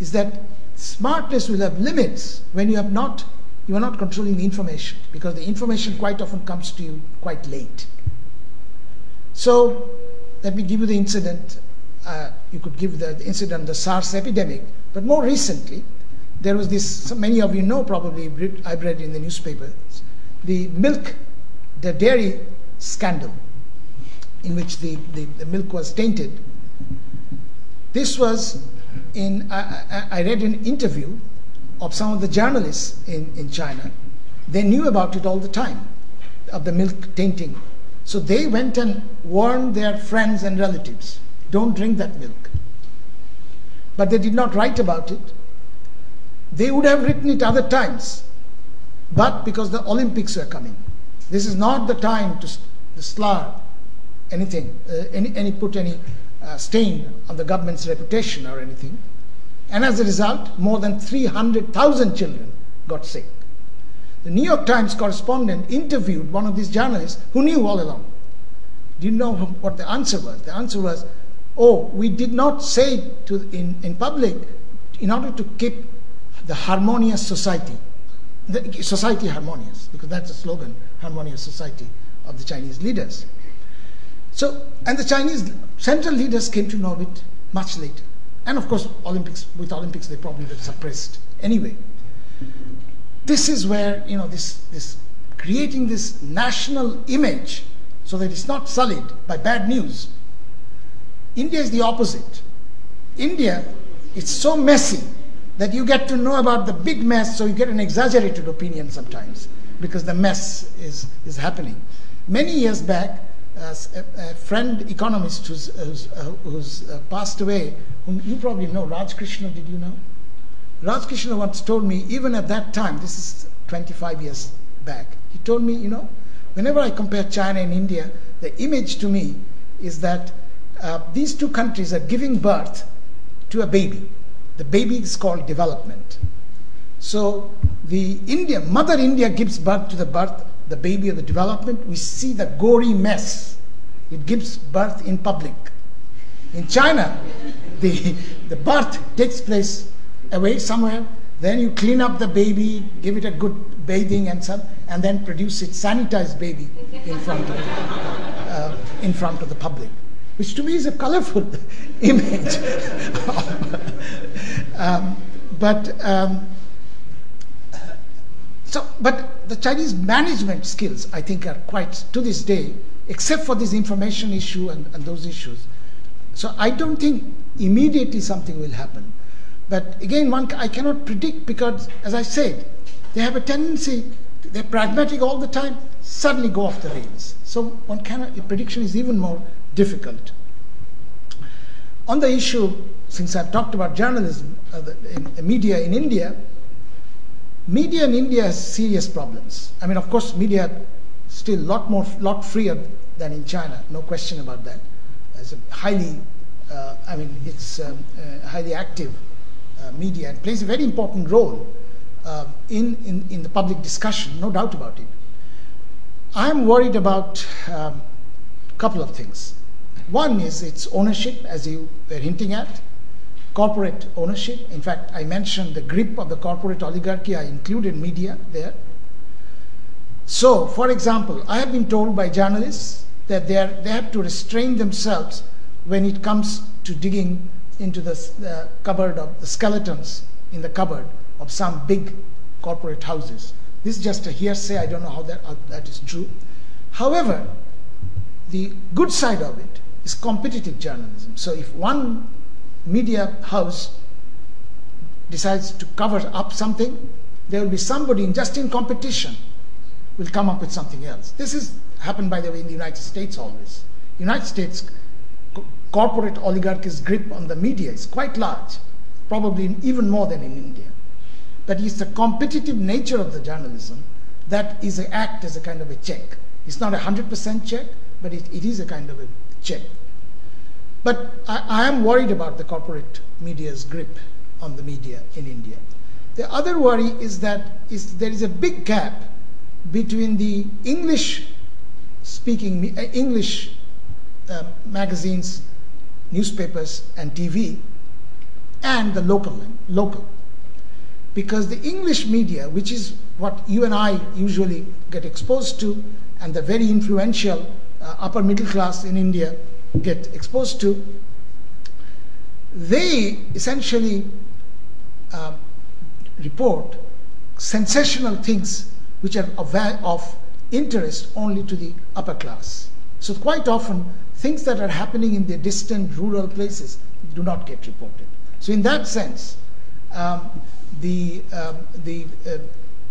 is that smartness will have limits when you have not you are not controlling the information because the information quite often comes to you quite late. So let me give you the incident. Uh, you could give the, incident the SARS epidemic, but more recently, there was this. Many of you know probably. I've read in the newspapers the milk, the dairy scandal, in which the, the, the milk was tainted. This was in. I, I, I read an interview of some of the journalists in, in China. They knew about it all the time, of the milk tainting. So they went and warned their friends and relatives don't drink that milk. But they did not write about it. They would have written it other times, but because the Olympics were coming. This is not the time to, slur anything, uh, any, any, put any uh, stain on the government's reputation or anything. And as a result, more than 300,000 children got sick. The New York Times correspondent interviewed one of these journalists who knew all along. Didn't know what the answer was? The answer was, oh, we did not say to in, in public in order to keep the harmonious society, the society harmonious, because that's the slogan, harmonious society of the Chinese leaders. So, and the Chinese central leaders came to know it much later. And of course, Olympics with Olympics they probably were suppressed anyway. This is where you know this this creating this national image so that it's not sullied by bad news. India is the opposite. India is so messy that you get to know about the big mess, so you get an exaggerated opinion sometimes because the mess is, is happening. Many years back, uh, a, a, friend economist who's, who's, uh, who's uh, passed away, whom you probably know, Raj Krishna, did you know? Raj Krishna once told me, even at that time, this is 25 years back, he told me, you know, whenever I compare China and India, the image to me is that uh, these two countries are giving birth to a baby. The baby is called development. So the India, Mother India gives birth to the birth the baby of the development, we see the gory mess. It gives birth in public. In China, the, the birth takes place away somewhere, then you clean up the baby, give it a good bathing and so, and then produce it sanitized baby in front of, uh, in front of the public, which to me is a colorful [laughs] image. [laughs] um, but um, so, but the Chinese management skills, I think, are quite, to this day, except for this information issue and, and those issues. So I don't think immediately something will happen. But again, one, I cannot predict because, as I said, they have a tendency, they're pragmatic all the time, suddenly go off the rails. So one cannot, prediction is even more difficult. On the issue, since I've talked about journalism, uh, the, in, media in India, media in India has serious problems. I mean, of course, media still a lot more, lot freer than in China, no question about that. It's a highly, uh, I mean, it's um, uh, highly active uh, media and plays a very important role uh, in, in, in the public discussion, no doubt about it. I'm worried about a um, couple of things. One is its ownership, as you were hinting at corporate ownership. In fact, I mentioned the grip of the corporate oligarchy, I included media there. So, for example, I have been told by journalists that they, are, they have to restrain themselves when it comes to digging into the, the cupboard of the skeletons in the cupboard of some big corporate houses. This is just a hearsay. I don't know how that, how that is true. However, the good side of it is competitive journalism. So if one media house decides to cover up something, there will be somebody in, just in competition will come up with something else. This has happened, by the way, in the United States always. United States co- corporate oligarchy's grip on the media is quite large, probably even more than in India. But it's the competitive nature of the journalism that is a, act as a kind of a check. It's not a hundred percent check, but it, it is a kind of a check. But I, I am worried about the corporate media's grip on the media in India. The other worry is that is there is a big gap between the English speaking uh, English uh, magazines, newspapers, and TV, and the local local. Because the English media, which is what you and I usually get exposed to, and the very influential uh, upper middle class in India get exposed to, they essentially uh, report sensational things which are of, of interest only to the upper class. So, quite often, things that are happening in the distant rural places do not get reported. So, in that sense, um, the, um, the, uh,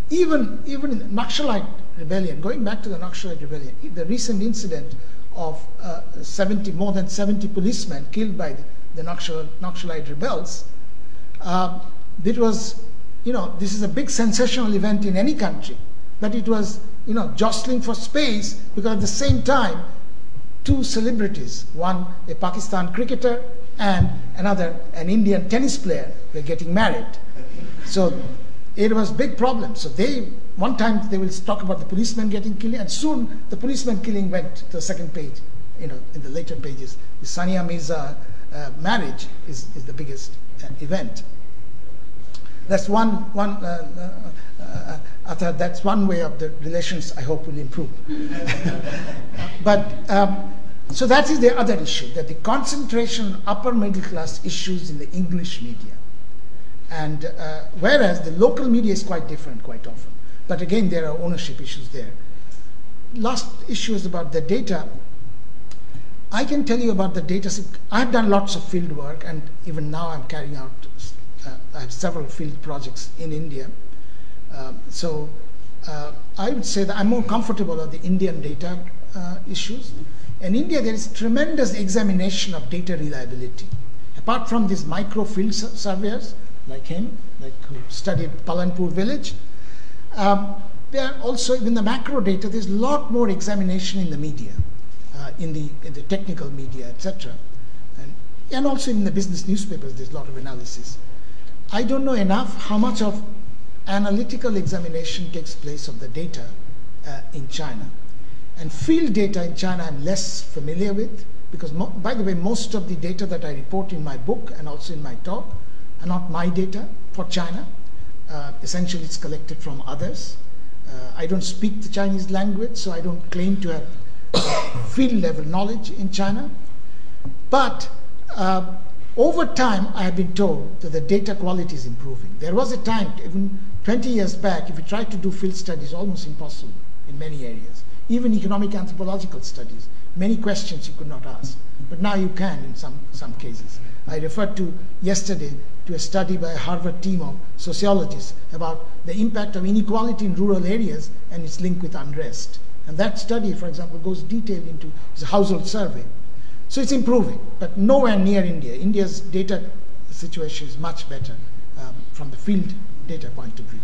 even, even Naxalite rebellion, going back to the Naxalite rebellion, the recent incident of uh, 70, more than 70 policemen killed by the, the Naxalite rebels, uh, it was, you know, this is a big sensational event in any country, but it was, you know, jostling for space because at the same time, two celebrities, one a Pakistan cricketer and another an Indian tennis player, were getting married. So it was big problem. So they one time they will talk about the policeman getting killed, and soon the policeman killing went to the second page. You know, in the later pages, the Sania Mirza uh, marriage is, is the biggest uh, event. That's one one. Uh, uh, uh that's one way of the relations. I hope will improve. [laughs] but um, so that is the other issue that the concentration on upper middle class issues in the English media and uh, whereas the local media is quite different quite often. But again, there are ownership issues there. Last issue is about the data. I can tell you about the data. I've done lots of field work, and even now I'm carrying out. Uh, I have several field projects in India. Uh, so I would say that I'm more comfortable on the Indian data uh, issues. In India, there is tremendous examination of data reliability. Apart from these micro field surveyors, like him, like who studied Palanpur village. Um, there are also in the macro data. There's a lot more examination in the media, uh, in the in the technical media, etc., and and also in the business newspapers. There's a lot of analysis. I don't know enough how much of analytical examination takes place of the data uh, in China, and field data in China I'm less familiar with because mo- by the way, most of the data that I report in my book and also in my talk not my data for China. Uh, essentially, it's collected from others. Uh, I don't speak the Chinese language, so I don't claim to have uh, [coughs] field level knowledge in China. But uh, over time, I have been told that the data quality is improving. There was a time, even 20 years back, if you tried to do field studies, almost impossible in many areas. Even economic anthropological studies, many questions you could not ask. But now you can in some, some cases. I referred to yesterday to a study by a Harvard team of sociologists about the impact of inequality in rural areas and its link with unrest. And that study, for example, goes detailed into the household survey. So it's improving, but nowhere near India. India's data situation is much better um, from the field data point of view.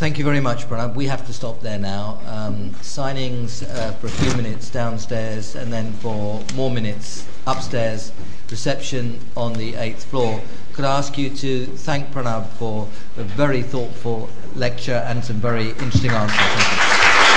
Thank you very much, Pranab. We have to stop there now. Um, signings uh, for a few minutes downstairs, and then for more minutes upstairs. Reception on the eighth floor. Could I ask you to thank Pranab for a very thoughtful lecture and some very interesting answers?